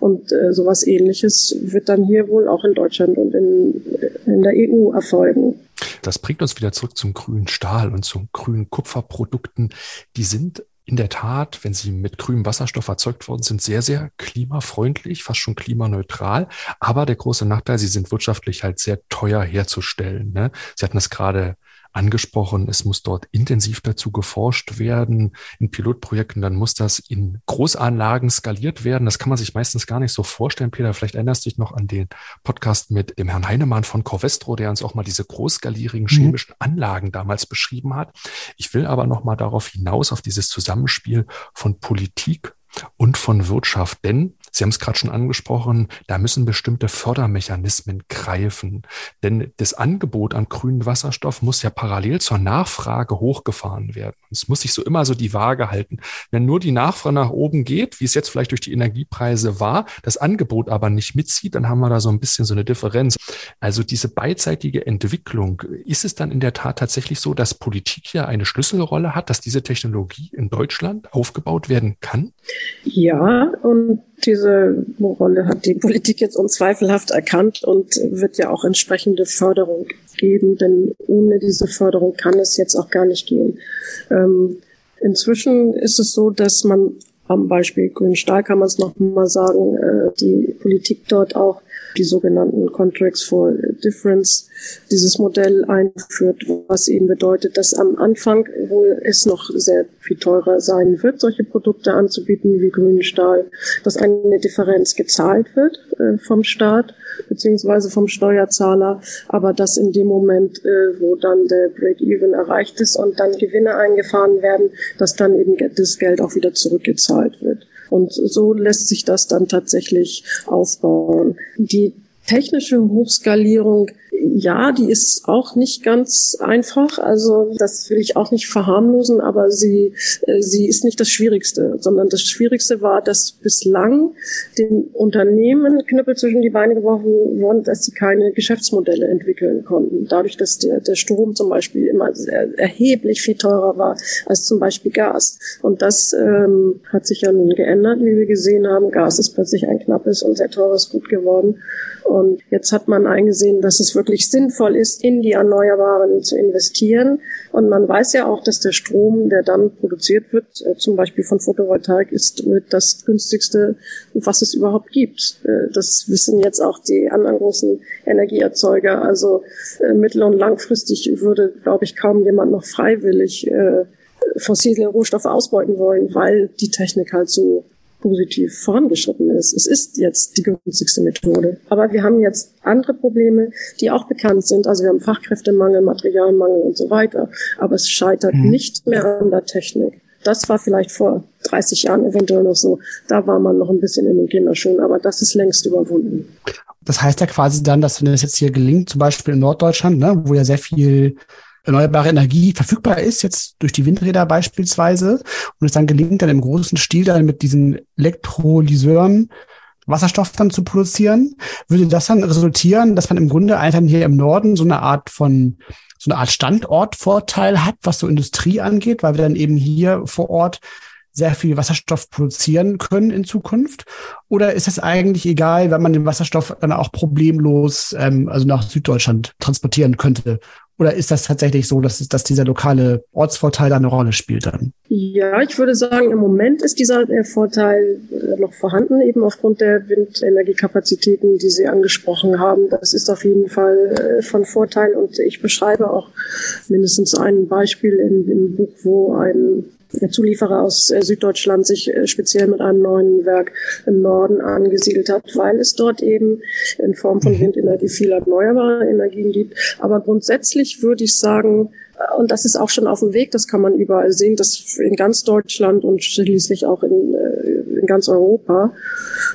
Und äh, sowas ähnliches wird dann hier wohl auch in Deutschland und in, in der EU erfolgen. Das bringt uns wieder zurück zum grünen Stahl und zu grünen Kupferprodukten. Die sind in der Tat, wenn sie mit grünem Wasserstoff erzeugt worden sind, sehr, sehr klimafreundlich, fast schon klimaneutral. Aber der große Nachteil, sie sind wirtschaftlich halt sehr teuer herzustellen. Ne? Sie hatten es gerade angesprochen, es muss dort intensiv dazu geforscht werden in Pilotprojekten, dann muss das in Großanlagen skaliert werden. Das kann man sich meistens gar nicht so vorstellen. Peter, vielleicht erinnerst du dich noch an den Podcast mit dem Herrn Heinemann von Corvestro, der uns auch mal diese großskalierigen mhm. chemischen Anlagen damals beschrieben hat. Ich will aber noch mal darauf hinaus, auf dieses Zusammenspiel von Politik und von Wirtschaft. Denn, Sie haben es gerade schon angesprochen, da müssen bestimmte Fördermechanismen greifen. Denn das Angebot an grünen Wasserstoff muss ja parallel zur Nachfrage hochgefahren werden. Es muss sich so immer so die Waage halten. Wenn nur die Nachfrage nach oben geht, wie es jetzt vielleicht durch die Energiepreise war, das Angebot aber nicht mitzieht, dann haben wir da so ein bisschen so eine Differenz. Also diese beidseitige Entwicklung, ist es dann in der Tat tatsächlich so, dass Politik hier eine Schlüsselrolle hat, dass diese Technologie in Deutschland aufgebaut werden kann? Ja, und diese Rolle hat die Politik jetzt unzweifelhaft erkannt und wird ja auch entsprechende Förderung geben, denn ohne diese Förderung kann es jetzt auch gar nicht gehen. Ähm, inzwischen ist es so, dass man am Beispiel Grünen Stahl kann man es noch mal sagen, äh, die Politik dort auch die sogenannten Contracts for Difference dieses Modell einführt, was eben bedeutet, dass am Anfang wohl es noch sehr viel teurer sein wird, solche Produkte anzubieten wie grünen Stahl, dass eine Differenz gezahlt wird äh, vom Staat beziehungsweise vom Steuerzahler, aber dass in dem Moment, äh, wo dann der Break-Even erreicht ist und dann Gewinne eingefahren werden, dass dann eben das Geld auch wieder zurückgezahlt wird. Und so lässt sich das dann tatsächlich aufbauen. Die technische Hochskalierung ja, die ist auch nicht ganz einfach. Also das will ich auch nicht verharmlosen, aber sie, äh, sie ist nicht das Schwierigste, sondern das Schwierigste war, dass bislang den Unternehmen Knüppel zwischen die Beine geworfen wurden, dass sie keine Geschäftsmodelle entwickeln konnten. Dadurch, dass der, der Strom zum Beispiel immer sehr, erheblich viel teurer war als zum Beispiel Gas. Und das ähm, hat sich ja nun geändert, wie wir gesehen haben. Gas ist plötzlich ein knappes und sehr teures Gut geworden. Und jetzt hat man eingesehen, dass es wirklich sinnvoll ist, in die Erneuerbaren zu investieren. Und man weiß ja auch, dass der Strom, der dann produziert wird, äh, zum Beispiel von Photovoltaik, ist das günstigste, was es überhaupt gibt. Äh, das wissen jetzt auch die anderen großen Energieerzeuger. Also äh, mittel- und langfristig würde, glaube ich, kaum jemand noch freiwillig fossile Rohstoffe ausbeuten wollen, weil die Technik halt so positiv vorangeschritten ist. Es ist jetzt die günstigste Methode. Aber wir haben jetzt andere Probleme, die auch bekannt sind. Also wir haben Fachkräftemangel, Materialmangel und so weiter. Aber es scheitert mhm. nicht mehr an der Technik. Das war vielleicht vor 30 Jahren eventuell noch so. Da war man noch ein bisschen in den Kinderschuhen, aber das ist längst überwunden. Das heißt ja quasi dann, dass wenn es jetzt hier gelingt, zum Beispiel in Norddeutschland, ne, wo ja sehr viel erneuerbare Energie verfügbar ist, jetzt durch die Windräder beispielsweise, und es dann gelingt, dann im großen Stil dann mit diesen Elektrolyseuren Wasserstoff dann zu produzieren, würde das dann resultieren, dass man im Grunde einfach hier im Norden so eine Art von so eine Art Standortvorteil hat, was so Industrie angeht, weil wir dann eben hier vor Ort sehr viel Wasserstoff produzieren können in Zukunft? Oder ist es eigentlich egal, wenn man den Wasserstoff dann auch problemlos ähm, also nach Süddeutschland transportieren könnte Oder ist das tatsächlich so, dass, dass dieser lokale Ortsvorteil eine Rolle spielt dann? Ja, ich würde sagen, im Moment ist dieser äh, Vorteil äh, noch vorhanden, eben aufgrund der Windenergiekapazitäten, die Sie angesprochen haben. Das ist auf jeden Fall äh, von Vorteil und ich beschreibe auch mindestens ein Beispiel im, im Buch, wo ein der Zulieferer aus äh, Süddeutschland sich äh, speziell mit einem neuen Werk im Norden angesiedelt hat, weil es dort eben in Form von mhm. Windenergie viel erneuerbare Energien gibt. Aber grundsätzlich würde ich sagen, äh, und das ist auch schon auf dem Weg, das kann man überall sehen, dass in ganz Deutschland und schließlich auch in, in ganz Europa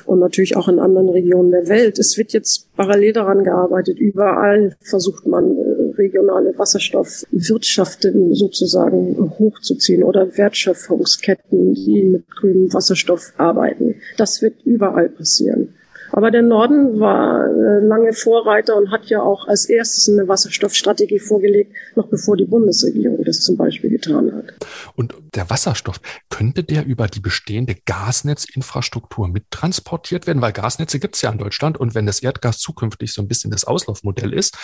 und natürlich auch in anderen Regionen der Welt. Es wird jetzt parallel daran gearbeitet. Überall versucht man regionale Wasserstoffwirtschaften sozusagen hochzuziehen oder Wertschöpfungsketten, die mit grünem Wasserstoff arbeiten. Das wird überall passieren. Aber der Norden war äh, lange Vorreiter und hat ja auch als erstes eine Wasserstoffstrategie vorgelegt, noch bevor die Bundesregierung das zum Beispiel getan hat. Und der Wasserstoff, könnte der über die bestehende Gasnetzinfrastruktur mittransportiert werden? Weil Gasnetze gibt es ja in Deutschland und wenn das Erdgas zukünftig so ein bisschen das Auslaufmodell ist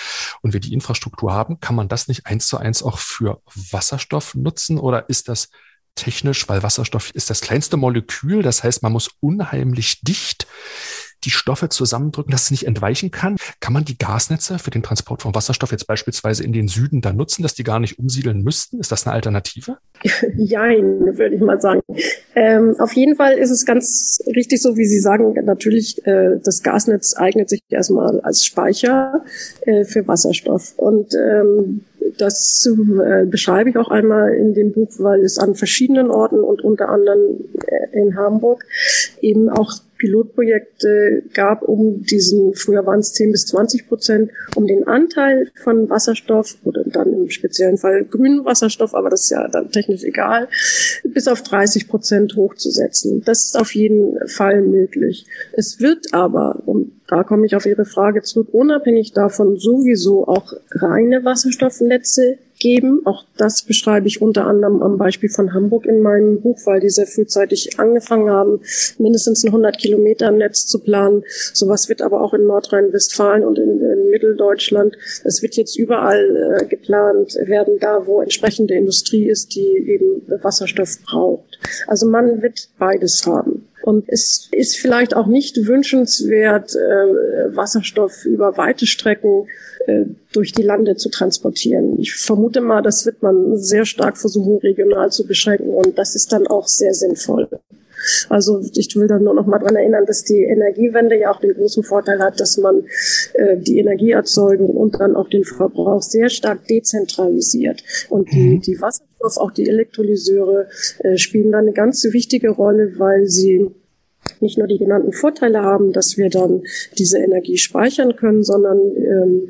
und wir die Infrastruktur haben, kann man das nicht eins zu eins auch für Wasserstoff nutzen oder ist das technisch, weil Wasserstoff ist das kleinste Molekül, das heißt, man muss unheimlich dicht die Stoffe zusammendrücken, dass es nicht entweichen kann? Kann man die Gasnetze für den Transport von Wasserstoff jetzt beispielsweise in den Süden dann nutzen, dass die gar nicht umsiedeln müssten? Ist das eine Alternative? Jein, würde ich mal sagen. Ähm, auf jeden Fall ist es ganz richtig so, wie Sie sagen. Natürlich, äh, das Gasnetz eignet sich erstmal als Speicher äh, für Wasserstoff. Und ähm, das äh, beschreibe ich auch einmal in dem Buch, weil es an verschiedenen Orten und unter anderem äh, in Hamburg eben auch Pilotprojekte gab, um diesen, früher waren es 10 bis 20 Prozent, um den Anteil von Wasserstoff oder dann im speziellen Fall grünen Wasserstoff, aber das ist ja dann technisch egal, bis auf 30 Prozent hochzusetzen. Das ist auf jeden Fall möglich. Es wird aber, um da komme ich auf Ihre Frage zurück, unabhängig davon sowieso auch reine Wasserstoffnetze geben. Auch das beschreibe ich unter anderem am Beispiel von Hamburg in meinem Buch, weil die sehr frühzeitig angefangen haben, mindestens ein 100 Kilometer Netz zu planen. Sowas wird aber auch in Nordrhein-Westfalen und in, in, Mitteldeutschland. Es wird jetzt überall äh, geplant werden, da wo entsprechende Industrie ist, die eben Wasserstoff braucht. Also man wird beides haben. Und es ist vielleicht auch nicht wünschenswert, äh, Wasserstoff über weite Strecken äh, durch die Lande zu transportieren. Ich vermute mal, das wird man sehr stark versuchen, regional zu beschränken und das ist dann auch sehr sinnvoll. Also ich will dann nur noch mal dran erinnern, dass die Energiewende ja auch den großen Vorteil hat, dass man äh, die Energieerzeugung und dann auch den Verbrauch sehr stark dezentralisiert. Und die, mhm. die Wasserstoff, auch die Elektrolyseure äh, spielen da eine ganz wichtige Rolle, weil sie nicht nur die genannten Vorteile haben, dass wir dann diese Energie speichern können, sondern ähm,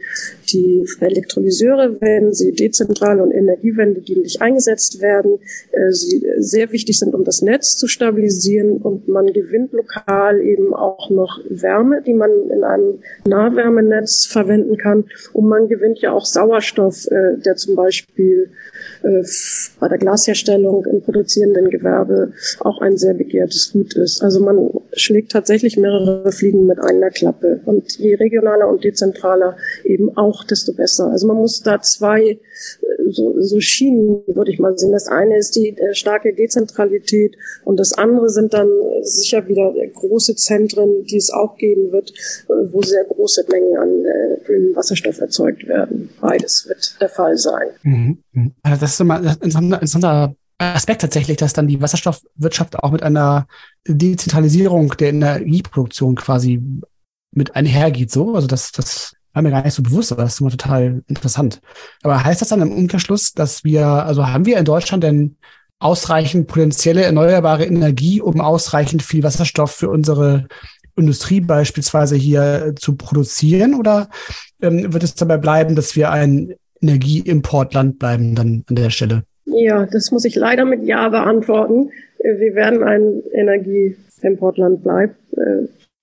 die Elektrolyseure, wenn sie dezentral und energiewendedienlich eingesetzt werden, äh, sie sehr wichtig sind, um das Netz zu stabilisieren. Und man gewinnt lokal eben auch noch Wärme, die man in einem Nahwärmenetz verwenden kann. Und man gewinnt ja auch Sauerstoff, äh, der zum Beispiel äh, bei der Glasherstellung im produzierenden Gewerbe auch ein sehr begehrtes Gut ist. Also man schlägt tatsächlich mehrere Fliegen mit einer Klappe. Und je regionaler und dezentraler eben auch, desto besser. Also man muss da zwei so, so Schienen, würde ich mal sehen. Das eine ist die äh, starke Dezentralität und das andere sind dann sicher wieder große Zentren, die es auch geben wird, äh, wo sehr große Mengen an äh, grünem Wasserstoff erzeugt werden. Beides wird der Fall sein. Mhm. mhm. Also das ist immer ein interessanter Aspekt tatsächlich, dass dann die Wasserstoffwirtschaft auch mit einer Dezentralisierung der Energieproduktion quasi mit einhergeht, so. Also das, das war mir gar nicht so bewusst, aber das ist immer total interessant. Aber heißt das dann im Umkehrschluss, dass wir, also haben wir in Deutschland denn ausreichend potenzielle erneuerbare Energie, um ausreichend viel Wasserstoff für unsere Industrie beispielsweise hier zu produzieren? Oder ähm, wird es dabei bleiben, dass wir ein Energieimportland bleiben dann an der Stelle? Ja, das muss ich leider mit Ja beantworten. Äh, wir werden ein Energieimportland bleiben.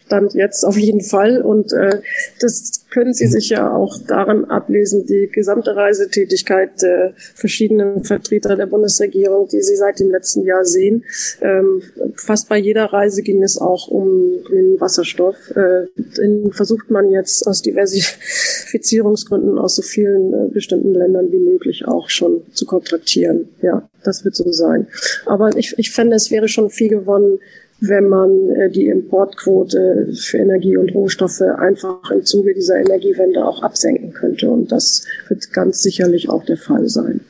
Stand jetzt auf jeden Fall. Und äh, das können Sie sich ja auch daran ablesen, die gesamte Reisetätigkeit der verschiedenen Vertreter der Bundesregierung, die Sie seit dem letzten Jahr sehen. Ähm, fast bei jeder Reise ging es auch um grünen Wasserstoff. Äh, den versucht man jetzt aus Diversifizierungsgründen aus so vielen äh, bestimmten Ländern wie möglich auch schon zu kontraktieren. Ja, das wird so sein. Aber ich, ich fände, es wäre schon viel gewonnen, wenn man äh, die Importquote für Energie und Rohstoffe einfach im Zuge dieser Energiewende auch absenken könnte. Und das wird ganz sicherlich auch der Fall sein.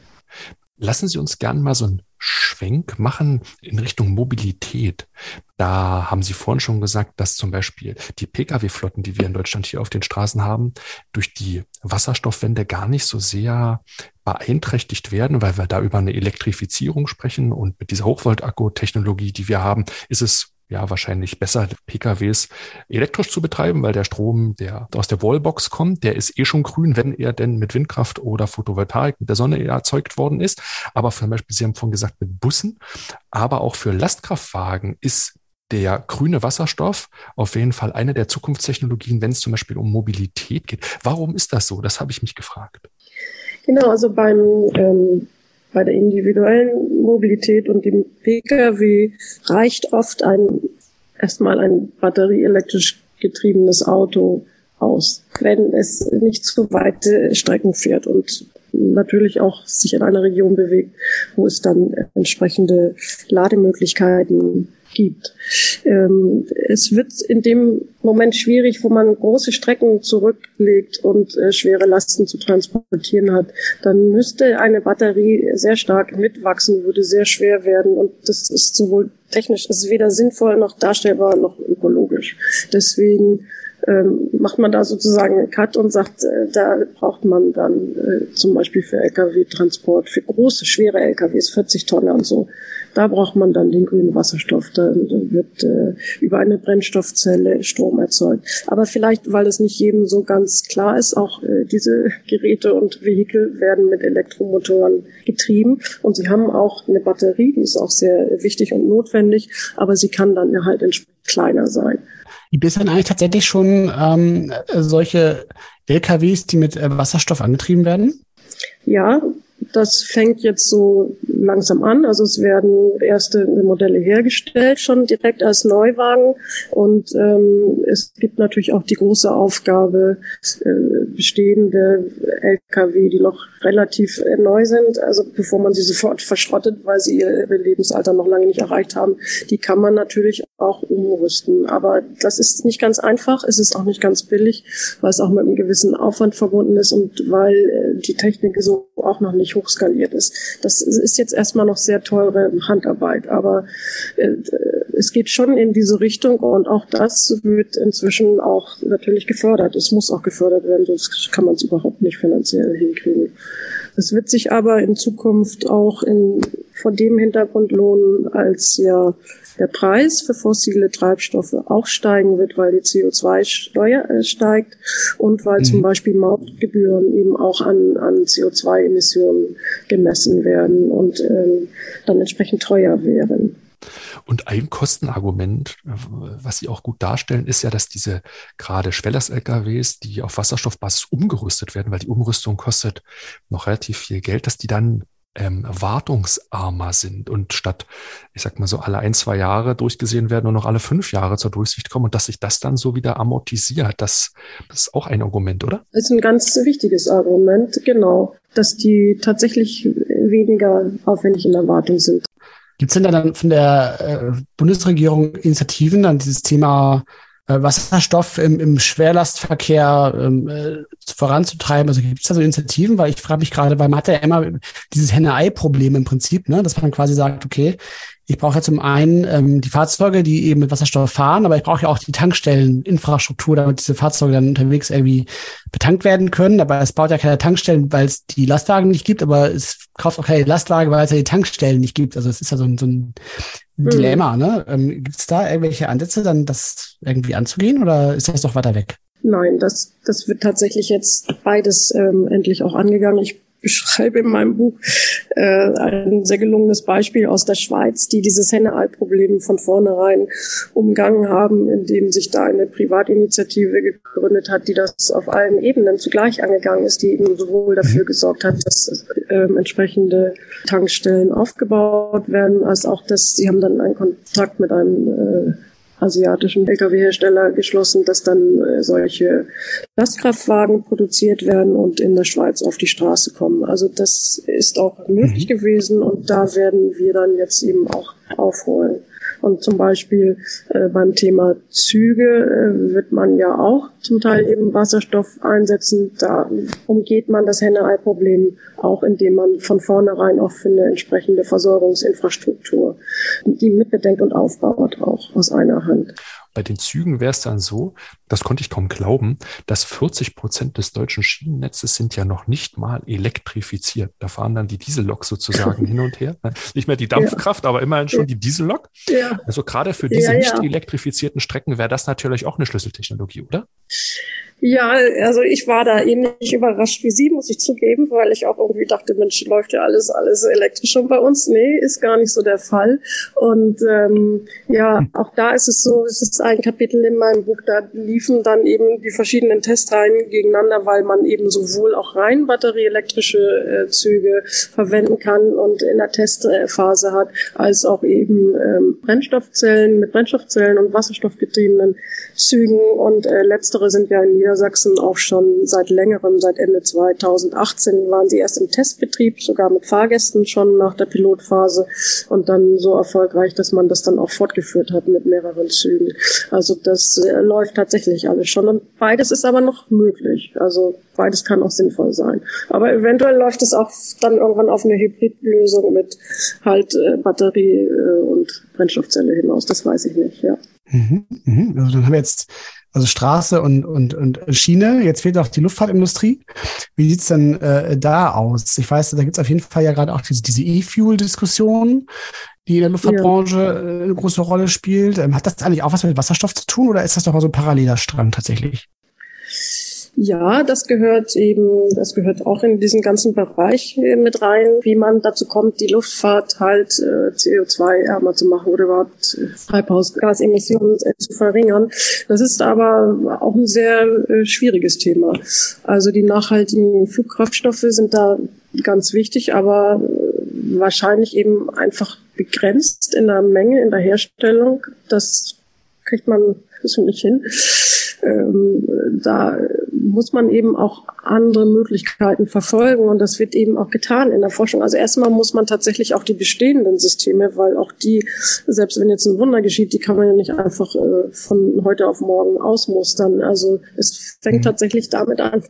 Lassen Sie uns gern mal so einen Schwenk machen in Richtung Mobilität. Da haben Sie vorhin schon gesagt, dass zum Beispiel die Pkw-Flotten, die wir in Deutschland hier auf den Straßen haben, durch die Wasserstoffwende gar nicht so sehr beeinträchtigt werden, weil wir da über eine Elektrifizierung sprechen und mit dieser Hochvolt-Akku-Technologie, die wir haben, ist es ja wahrscheinlich besser, PKWs elektrisch zu betreiben, weil der Strom, der aus der Wallbox kommt, der ist eh schon grün, wenn er denn mit Windkraft oder Photovoltaik mit der Sonne erzeugt worden ist. Aber zum Beispiel, Sie haben vorhin gesagt, mit Bussen, aber auch für Lastkraftwagen ist der grüne Wasserstoff auf jeden Fall eine der Zukunftstechnologien, wenn es zum Beispiel um Mobilität geht. Warum ist das so? Das habe ich mich gefragt. Genau, also beim ähm, bei der individuellen Mobilität und dem Pkw reicht oft ein erstmal ein batterieelektrisch getriebenes Auto aus, wenn es nicht zu weite Strecken fährt und natürlich auch sich in einer Region bewegt, wo es dann entsprechende Lademöglichkeiten gibt. Ähm, es wird in dem Moment schwierig, wo man große Strecken zurücklegt und äh, schwere Lasten zu transportieren hat. Dann müsste eine Batterie sehr stark mitwachsen, würde sehr schwer werden und das ist sowohl technisch, es ist weder sinnvoll noch darstellbar noch ökologisch. Deswegen ähm, macht man da sozusagen einen Cut und sagt, äh, da braucht man dann äh, zum Beispiel für Lkw-Transport, für große, schwere Lkws, 40 Tonnen und so, da braucht man dann den grünen Wasserstoff. Da wird äh, über eine Brennstoffzelle Strom erzeugt. Aber vielleicht, weil es nicht jedem so ganz klar ist, auch äh, diese Geräte und Vehikel werden mit Elektromotoren getrieben und sie haben auch eine Batterie, die ist auch sehr wichtig und notwendig, aber sie kann dann halt entsprechend kleiner sein. Gibt es dann eigentlich tatsächlich schon ähm, solche LKWs, die mit äh, Wasserstoff angetrieben werden? Ja, das fängt jetzt so langsam an. Also es werden erste Modelle hergestellt, schon direkt als Neuwagen. Und ähm, es gibt natürlich auch die große Aufgabe, äh, bestehende Lkw, die noch relativ äh, neu sind, also bevor man sie sofort verschrottet, weil sie ihr Lebensalter noch lange nicht erreicht haben, die kann man natürlich auch umrüsten. Aber das ist nicht ganz einfach, es ist auch nicht ganz billig, weil es auch mit einem gewissen Aufwand verbunden ist und weil äh, die Technik so auch noch nicht hochskaliert ist. Das ist jetzt erstmal noch sehr teure Handarbeit, aber äh, es geht schon in diese Richtung und auch das wird inzwischen auch natürlich gefördert. Es muss auch gefördert werden, sonst kann man es überhaupt nicht finanziell hinkriegen. Es wird sich aber in Zukunft auch in, vor dem Hintergrund lohnen, als ja der Preis für fossile Treibstoffe auch steigen wird, weil die CO2-Steuer äh, steigt und weil mhm. zum Beispiel Mautgebühren eben auch an, an CO2-Emissionen gemessen werden und ähm, dann entsprechend teuer wären. Und ein Kostenargument, was Sie auch gut darstellen, ist ja, dass diese gerade Schwellers-LKWs, die auf Wasserstoffbasis umgerüstet werden, weil die Umrüstung kostet noch relativ viel Geld, dass die dann ähm, wartungsarmer sind und statt, ich sag mal so, alle ein, zwei Jahre durchgesehen werden, nur noch alle fünf Jahre zur Durchsicht kommen und dass sich das dann so wieder amortisiert. Das, das ist auch ein Argument, oder? Das ist ein ganz wichtiges Argument, genau, dass die tatsächlich weniger aufwendig in der Wartung sind. Gibt es denn dann von der äh, Bundesregierung Initiativen, dann dieses Thema äh, Wasserstoff im, im Schwerlastverkehr ähm, äh, voranzutreiben? Also gibt es da so Initiativen? Weil ich frage mich gerade, weil man hat ja immer dieses Henne-Ei-Problem im Prinzip, ne? dass man quasi sagt, okay, ich brauche ja zum einen ähm, die Fahrzeuge, die eben mit Wasserstoff fahren, aber ich brauche ja auch die Tankstelleninfrastruktur, damit diese Fahrzeuge dann unterwegs irgendwie betankt werden können. Aber es baut ja keine Tankstellen, weil es die Lastwagen nicht gibt, aber es kauft auch keine Lastwagen, weil es ja die Tankstellen nicht gibt. Also es ist ja so ein, so ein mhm. Dilemma. Ne? Ähm, gibt es da irgendwelche Ansätze, dann das irgendwie anzugehen oder ist das doch weiter weg? Nein, das, das wird tatsächlich jetzt beides ähm, endlich auch angegangen. Ich beschreibe in meinem Buch äh, ein sehr gelungenes Beispiel aus der Schweiz, die dieses Henne-Ei-Problem von vornherein umgangen haben, indem sich da eine Privatinitiative gegründet hat, die das auf allen Ebenen zugleich angegangen ist, die eben sowohl dafür mhm. gesorgt hat, dass äh, entsprechende Tankstellen aufgebaut werden, als auch, dass sie haben dann einen Kontakt mit einem äh, asiatischen Lkw-Hersteller geschlossen, dass dann äh, solche Lastkraftwagen produziert werden und in der Schweiz auf die Straße kommen. Also das ist auch möglich mhm. gewesen und da werden wir dann jetzt eben auch aufholen. Und zum Beispiel äh, beim Thema Züge äh, wird man ja auch zum Teil eben Wasserstoff einsetzen. Da umgeht man das Henne-Ei-Problem auch, indem man von vornherein auch für eine entsprechende Versorgungsinfrastruktur die mitbedenkt und aufbaut, auch aus einer Hand. Bei den Zügen wäre es dann so, das konnte ich kaum glauben, dass 40 Prozent des deutschen Schienennetzes sind ja noch nicht mal elektrifiziert. Da fahren dann die Dieselloks sozusagen hin und her. Nicht mehr die Dampfkraft, ja. aber immerhin schon die Diesellok. Ja. Also gerade für diese ja, nicht elektrifizierten Strecken wäre das natürlich auch eine Schlüsseltechnologie, oder? Ja, also ich war da ähnlich überrascht wie Sie, muss ich zugeben, weil ich auch irgendwie dachte, Mensch, läuft ja alles, alles elektrisch schon bei uns. Nee, ist gar nicht so der Fall. Und ähm, ja, auch da ist es so, es ist ein Kapitel in meinem Buch, da liefen dann eben die verschiedenen Testreihen gegeneinander, weil man eben sowohl auch rein batterieelektrische äh, Züge verwenden kann und in der Testphase hat, als auch eben ähm, Brennstoffzellen mit Brennstoffzellen und wasserstoffgetriebenen Zügen. Und äh, letztere sind ja in Niedersachsen auch schon seit längerem, seit Ende 2018 waren sie erst im Testbetrieb, sogar mit Fahrgästen schon nach der Pilotphase und dann so erfolgreich, dass man das dann auch fortgeführt hat mit mehreren Zügen. Also das äh, läuft tatsächlich alles schon und beides ist aber noch möglich. Also beides kann auch sinnvoll sein. Aber eventuell läuft es auch dann irgendwann auf eine Hybridlösung mit halt äh, Batterie äh, und Brennstoffzelle hinaus. Das weiß ich nicht, ja. Mhm, mhm. Also dann haben wir jetzt also Straße und, und, und Schiene. Jetzt fehlt auch die Luftfahrtindustrie. Wie sieht's denn äh, da aus? Ich weiß, da gibt's auf jeden Fall ja gerade auch diese, diese E-Fuel-Diskussion, die in der Luftfahrtbranche ja. Äh, eine große Rolle spielt. Ähm, hat das eigentlich auch was mit Wasserstoff zu tun oder ist das doch mal so ein paralleler Strang tatsächlich? Ja, das gehört eben, das gehört auch in diesen ganzen Bereich mit rein, wie man dazu kommt, die Luftfahrt halt äh, CO2-ärmer zu machen oder überhaupt äh, Treibhausgasemissionen zu verringern. Das ist aber auch ein sehr schwieriges Thema. Also die nachhaltigen Flugkraftstoffe sind da ganz wichtig, aber äh, wahrscheinlich eben einfach begrenzt in der Menge, in der Herstellung. Das kriegt man das nicht hin. Ähm, da muss man eben auch andere Möglichkeiten verfolgen und das wird eben auch getan in der Forschung. Also erstmal muss man tatsächlich auch die bestehenden Systeme, weil auch die, selbst wenn jetzt ein Wunder geschieht, die kann man ja nicht einfach äh, von heute auf morgen ausmustern. Also es fängt mhm. tatsächlich damit an,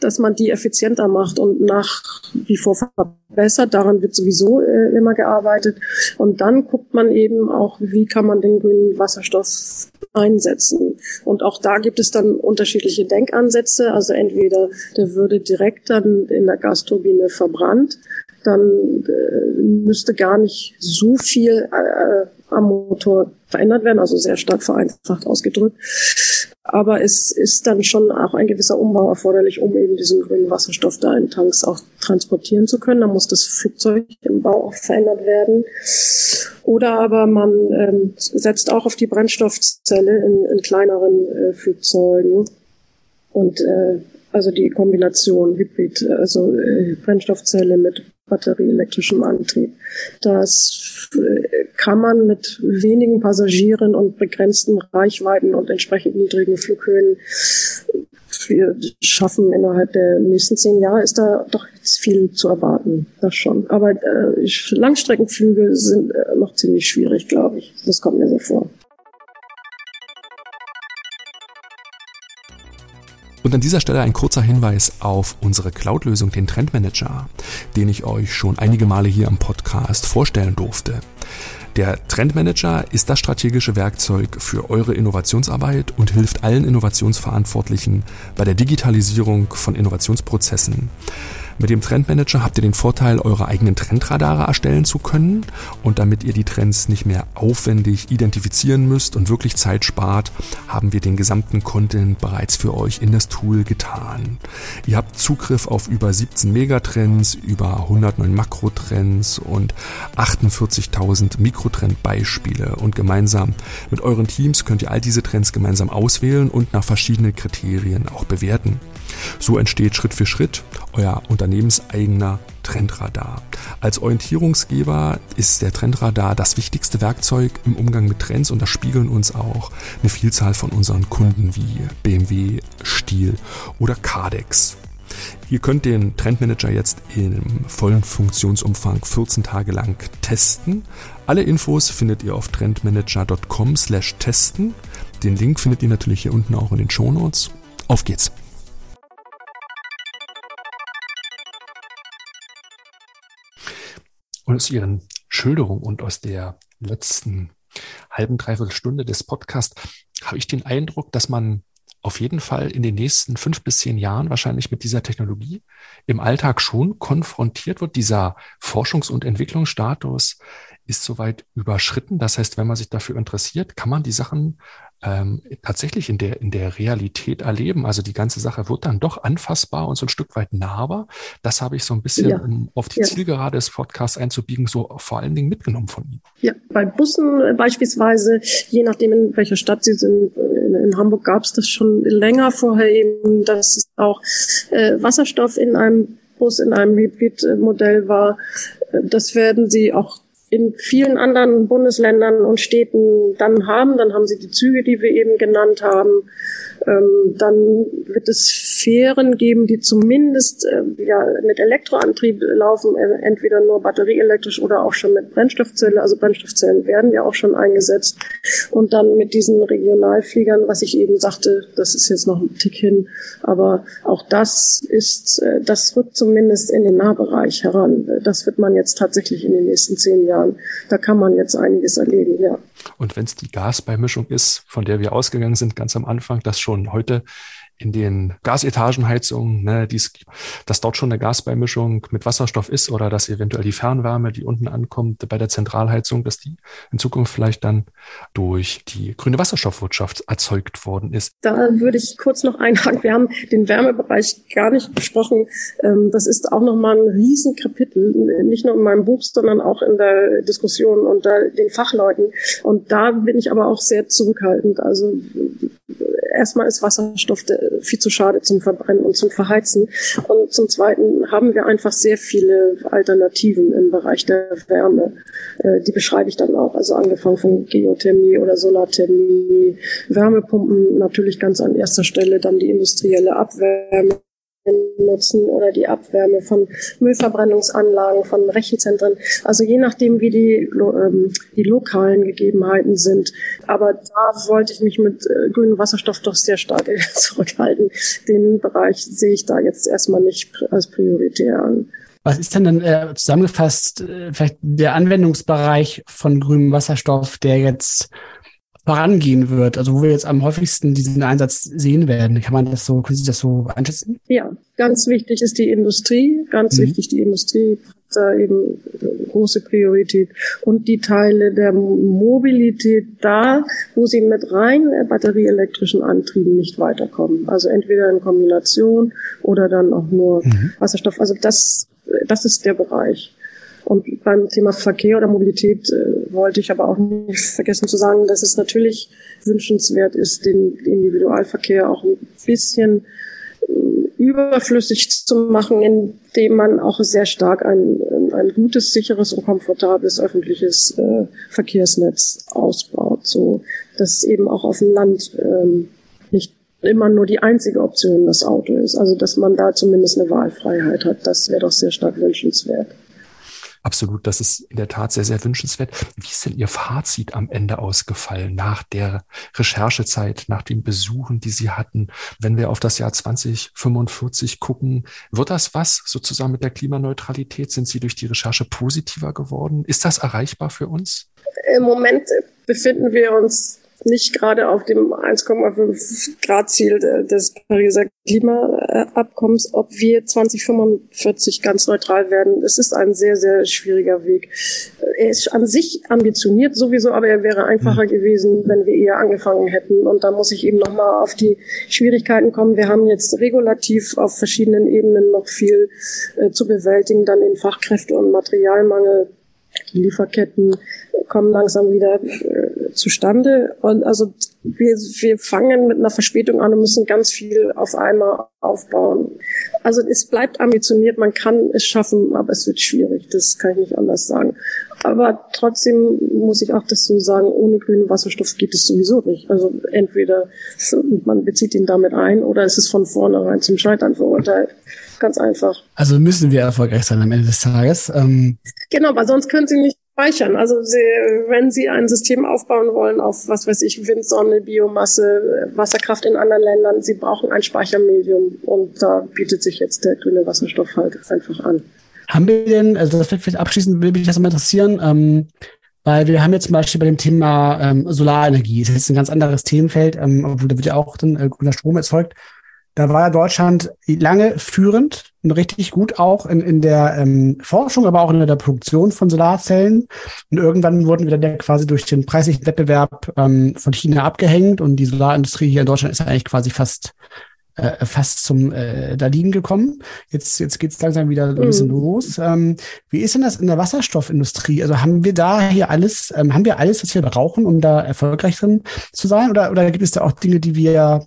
dass man die effizienter macht und nach wie vor verbessert. Daran wird sowieso äh, immer gearbeitet. Und dann guckt man eben auch, wie kann man den grünen Wasserstoff einsetzen. Und auch da gibt es dann unterschiedliche Denkansätze. Also entweder der würde direkt dann in der Gasturbine verbrannt, dann äh, müsste gar nicht so viel äh, am Motor verändert werden, also sehr stark vereinfacht ausgedrückt. Aber es ist dann schon auch ein gewisser Umbau erforderlich, um eben diesen grünen Wasserstoff da in Tanks auch transportieren zu können. Da muss das Flugzeug im Bau auch verändert werden. Oder aber man ähm, setzt auch auf die Brennstoffzelle in, in kleineren äh, Flugzeugen. Und äh, also die Kombination Hybrid, also äh, Brennstoffzelle mit batterieelektrischem Antrieb. Das äh, kann man mit wenigen Passagieren und begrenzten Reichweiten und entsprechend niedrigen Flughöhen wir schaffen innerhalb der nächsten zehn Jahre ist da doch viel zu erwarten, das schon. Aber äh, Langstreckenflüge sind äh, noch ziemlich schwierig, glaube ich. Das kommt mir sehr vor. Und an dieser Stelle ein kurzer Hinweis auf unsere Cloud-Lösung, den Trendmanager, den ich euch schon einige Male hier im Podcast vorstellen durfte. Der Trendmanager ist das strategische Werkzeug für eure Innovationsarbeit und hilft allen Innovationsverantwortlichen bei der Digitalisierung von Innovationsprozessen Mit dem Trendmanager habt ihr den Vorteil, eure eigenen Trendradare erstellen zu können und damit ihr die Trends nicht mehr aufwendig identifizieren müsst und wirklich Zeit spart, haben wir den gesamten Content bereits für euch in das Tool getan. Ihr habt Zugriff auf über 17 Megatrends, über 109 Makrotrends und 48.000 Mikrotrendbeispiele und gemeinsam mit euren Teams könnt ihr all diese Trends gemeinsam auswählen und nach verschiedenen Kriterien auch bewerten. So entsteht Schritt für Schritt euer unternehmenseigener Trendradar. Als Orientierungsgeber ist der Trendradar das wichtigste Werkzeug im Umgang mit Trends und das spiegeln uns auch eine Vielzahl von unseren Kunden wie BMW, Stiel oder Cardex. Ihr könnt den Trendmanager jetzt im vollen Funktionsumfang 14 Tage lang testen. Alle Infos findet ihr auf trendmanager.com slash testen. Den Link findet ihr natürlich hier unten auch in den Shownotes. Auf geht's! Aus Ihren Schilderungen und aus der letzten halben, dreiviertel Stunde des Podcasts habe ich den Eindruck, dass man auf jeden Fall in den nächsten fünf bis zehn Jahren wahrscheinlich mit dieser Technologie im Alltag schon konfrontiert wird. Dieser Forschungs- und Entwicklungsstatus ist soweit überschritten. Das heißt, wenn man sich dafür interessiert, kann man die Sachen ähm, tatsächlich in der, in der Realität erleben. Also die ganze Sache wird dann doch anfassbar und so ein Stück weit nahbar. Das habe ich so ein bisschen, ja. um auf die ja. Zielgerade des Podcasts einzubiegen, so vor allen Dingen mitgenommen von Ihnen. Ja, bei Bussen beispielsweise, je nachdem in welcher Stadt Sie sind, in, in Hamburg gab es das schon länger vorher eben, dass es auch äh, Wasserstoff in einem Bus, in einem Hybridmodell war. Das werden Sie auch in vielen anderen Bundesländern und Städten dann haben. Dann haben sie die Züge, die wir eben genannt haben. Ähm, dann wird es Fähren geben, die zumindest äh, ja, mit Elektroantrieb laufen, äh, entweder nur batterieelektrisch oder auch schon mit Brennstoffzelle. Also Brennstoffzellen werden ja auch schon eingesetzt. Und dann mit diesen Regionalfliegern, was ich eben sagte, das ist jetzt noch ein Tick hin, aber auch das ist, äh, das rückt zumindest in den Nahbereich heran. Das wird man jetzt tatsächlich in den nächsten zehn Jahren. Da kann man jetzt einiges erleben, ja. Und wenn es die Gasbeimischung ist, von der wir ausgegangen sind ganz am Anfang, dass schon heute in den Gasetagenheizungen, ne, dies, dass dort schon eine Gasbeimischung mit Wasserstoff ist oder dass eventuell die Fernwärme, die unten ankommt bei der Zentralheizung, dass die in Zukunft vielleicht dann durch die grüne Wasserstoffwirtschaft erzeugt worden ist. Da würde ich kurz noch einhaken. Wir haben den Wärmebereich gar nicht besprochen. Ähm, das ist auch nochmal ein Riesenkapitel, nicht nur in meinem Buch, sondern auch in der Diskussion unter den Fachleuten. Und da bin ich aber auch sehr zurückhaltend. Also erstmal ist Wasserstoff viel zu schade zum Verbrennen und zum Verheizen. Und zum Zweiten haben wir einfach sehr viele Alternativen im Bereich der Wärme. Äh, die beschreibe ich dann auch. Also angefangen von Geothermie oder Solarthermie, Wärmepumpen natürlich ganz an erster Stelle, dann die industrielle Abwärme nutzen oder die Abwärme von Müllverbrennungsanlagen, von Rechenzentren. Also je nachdem, wie die, ähm, die lokalen Gegebenheiten sind. Aber da wollte ich mich mit äh, grünem Wasserstoff doch sehr stark zurückhalten. Den Bereich sehe ich da jetzt erstmal nicht als prioritär an. Was ist denn dann äh, zusammengefasst äh, vielleicht der Anwendungsbereich von grünem Wasserstoff, der jetzt vorangehen wird, also wo wir jetzt am häufigsten diesen Einsatz sehen werden. Kann man das so, können Sie das so einschätzen? Ja, ganz wichtig ist die Industrie, ganz mhm. wichtig die Industrie hat da eben große Priorität und die Teile der Mobilität da, wo sie mit rein batterieelektrischen Antrieben nicht weiterkommen. Also entweder in Kombination oder dann auch nur mhm. Wasserstoff. Also das, das ist der Bereich. Und beim Thema Verkehr oder Mobilität äh, wollte ich aber auch nicht vergessen zu sagen, dass es natürlich wünschenswert ist, den Individualverkehr auch ein bisschen äh, überflüssig zu machen, indem man auch sehr stark ein, ein gutes, sicheres und komfortables öffentliches äh, Verkehrsnetz ausbaut, so dass eben auch auf dem Land ähm, nicht immer nur die einzige Option das Auto ist. Also dass man da zumindest eine Wahlfreiheit hat, das wäre doch sehr stark wünschenswert. Absolut, das ist in der Tat sehr, sehr wünschenswert. Wie ist denn Ihr Fazit am Ende ausgefallen nach der Recherchezeit, nach den Besuchen, die Sie hatten? Wenn wir auf das Jahr 2045 gucken, wird das was sozusagen mit der Klimaneutralität? Sind Sie durch die Recherche positiver geworden? Ist das erreichbar für uns? Im Moment befinden wir uns nicht gerade auf dem 1,5 Grad Ziel des Pariser Klimaabkommens, ob wir 2045 ganz neutral werden. Es ist ein sehr, sehr schwieriger Weg. Er ist an sich ambitioniert sowieso, aber er wäre einfacher mhm. gewesen, wenn wir eher angefangen hätten. Und da muss ich eben nochmal auf die Schwierigkeiten kommen. Wir haben jetzt regulativ auf verschiedenen Ebenen noch viel äh, zu bewältigen, dann den Fachkräfte- und Materialmangel die Lieferketten kommen langsam wieder äh, zustande. Und also wir, wir fangen mit einer Verspätung an und müssen ganz viel auf einmal aufbauen. Also es bleibt ambitioniert, man kann es schaffen, aber es wird schwierig. Das kann ich nicht anders sagen. Aber trotzdem muss ich auch das so sagen, ohne grünen Wasserstoff geht es sowieso nicht. Also entweder man bezieht ihn damit ein oder es ist von vornherein zum Scheitern verurteilt. Ganz einfach. Also müssen wir erfolgreich sein am Ende des Tages. Ähm genau, weil sonst können Sie nicht speichern. Also Sie, wenn Sie ein System aufbauen wollen auf, was weiß ich, Wind, Sonne, Biomasse, Wasserkraft in anderen Ländern, Sie brauchen ein Speichermedium und da bietet sich jetzt der grüne Wasserstoff halt einfach an. Haben wir denn, also das vielleicht abschließend würde mich das mal interessieren, ähm, weil wir haben jetzt zum Beispiel bei dem Thema ähm, Solarenergie, das ist jetzt ein ganz anderes Themenfeld, ähm, obwohl da wird ja auch dann äh, grüner Strom erzeugt. Da war ja Deutschland lange führend und richtig gut auch in, in der ähm, Forschung, aber auch in der Produktion von Solarzellen. Und irgendwann wurden wir dann quasi durch den preislichen Wettbewerb ähm, von China abgehängt und die Solarindustrie hier in Deutschland ist eigentlich quasi fast äh, fast zum äh, da liegen gekommen. Jetzt jetzt geht's langsam wieder ein bisschen mhm. los. Ähm, wie ist denn das in der Wasserstoffindustrie? Also haben wir da hier alles, ähm, haben wir alles, was wir brauchen, um da erfolgreich drin zu sein? Oder oder gibt es da auch Dinge, die wir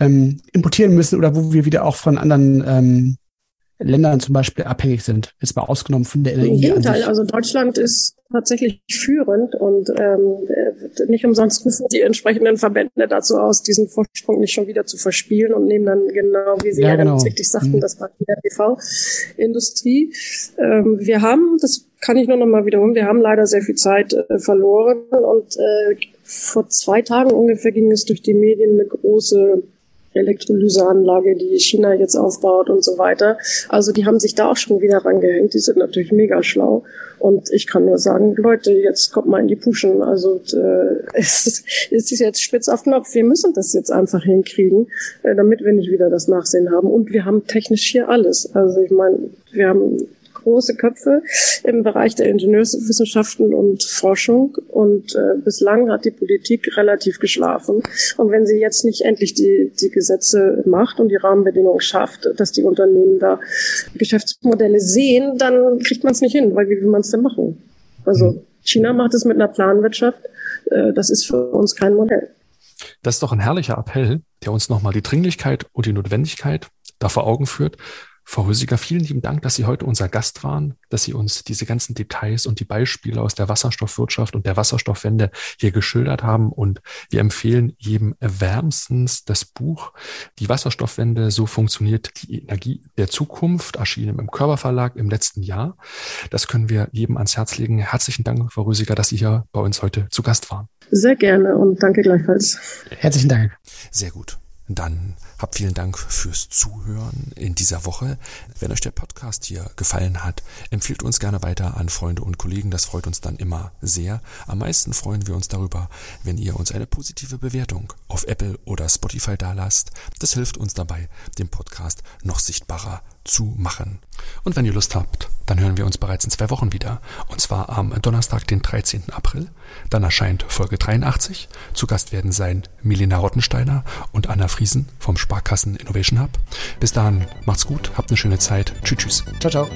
ähm, importieren müssen oder wo wir wieder auch von anderen ähm, Ländern zum Beispiel abhängig sind. Jetzt mal ausgenommen von der Energie. Im Gegenteil, also Deutschland ist tatsächlich führend und ähm, nicht umsonst rufen die entsprechenden Verbände dazu aus, diesen Vorsprung nicht schon wieder zu verspielen und nehmen dann genau, wie Sie ja, genau. richtig sagten, mhm. das war die PV-Industrie. Ähm, wir haben, das kann ich nur noch mal wiederholen, wir haben leider sehr viel Zeit äh, verloren und äh, vor zwei Tagen ungefähr ging es durch die Medien eine große Elektrolyseanlage, die China jetzt aufbaut und so weiter. Also die haben sich da auch schon wieder rangehängt. Die sind natürlich mega schlau. Und ich kann nur sagen, Leute, jetzt kommt mal in die Puschen. Also äh, es, ist jetzt spitz auf Knopf. Wir müssen das jetzt einfach hinkriegen, äh, damit wir nicht wieder das Nachsehen haben. Und wir haben technisch hier alles. Also ich meine, wir haben große Köpfe im Bereich der Ingenieurswissenschaften und Forschung. Und äh, bislang hat die Politik relativ geschlafen. Und wenn sie jetzt nicht endlich die, die Gesetze macht und die Rahmenbedingungen schafft, dass die Unternehmen da Geschäftsmodelle sehen, dann kriegt man es nicht hin, weil wie will man es denn machen? Also China macht es mit einer Planwirtschaft. Äh, das ist für uns kein Modell. Das ist doch ein herrlicher Appell, der uns nochmal die Dringlichkeit und die Notwendigkeit da vor Augen führt, Frau Rüsiger, vielen lieben Dank, dass Sie heute unser Gast waren, dass Sie uns diese ganzen Details und die Beispiele aus der Wasserstoffwirtschaft und der Wasserstoffwende hier geschildert haben. Und wir empfehlen jedem wärmstens das Buch Die Wasserstoffwende, so funktioniert die Energie der Zukunft, erschienen im Körperverlag im letzten Jahr. Das können wir jedem ans Herz legen. Herzlichen Dank, Frau Rüsiger, dass Sie hier bei uns heute zu Gast waren. Sehr gerne und danke gleichfalls. Herzlichen Dank. Sehr gut. Dann habt vielen Dank fürs Zuhören in dieser Woche. Wenn euch der Podcast hier gefallen hat, empfiehlt uns gerne weiter an Freunde und Kollegen. Das freut uns dann immer sehr. Am meisten freuen wir uns darüber, wenn ihr uns eine positive Bewertung auf Apple oder Spotify dalasst. Das hilft uns dabei, den Podcast noch sichtbarer zu machen. Und wenn ihr Lust habt, dann hören wir uns bereits in zwei Wochen wieder. Und zwar am Donnerstag, den 13. April. Dann erscheint Folge 83. Zu Gast werden sein Milena Rottensteiner und Anna Friesen vom Sparkassen Innovation Hub. Bis dahin, macht's gut, habt eine schöne Zeit. Tschüss, tschüss. Ciao, ciao.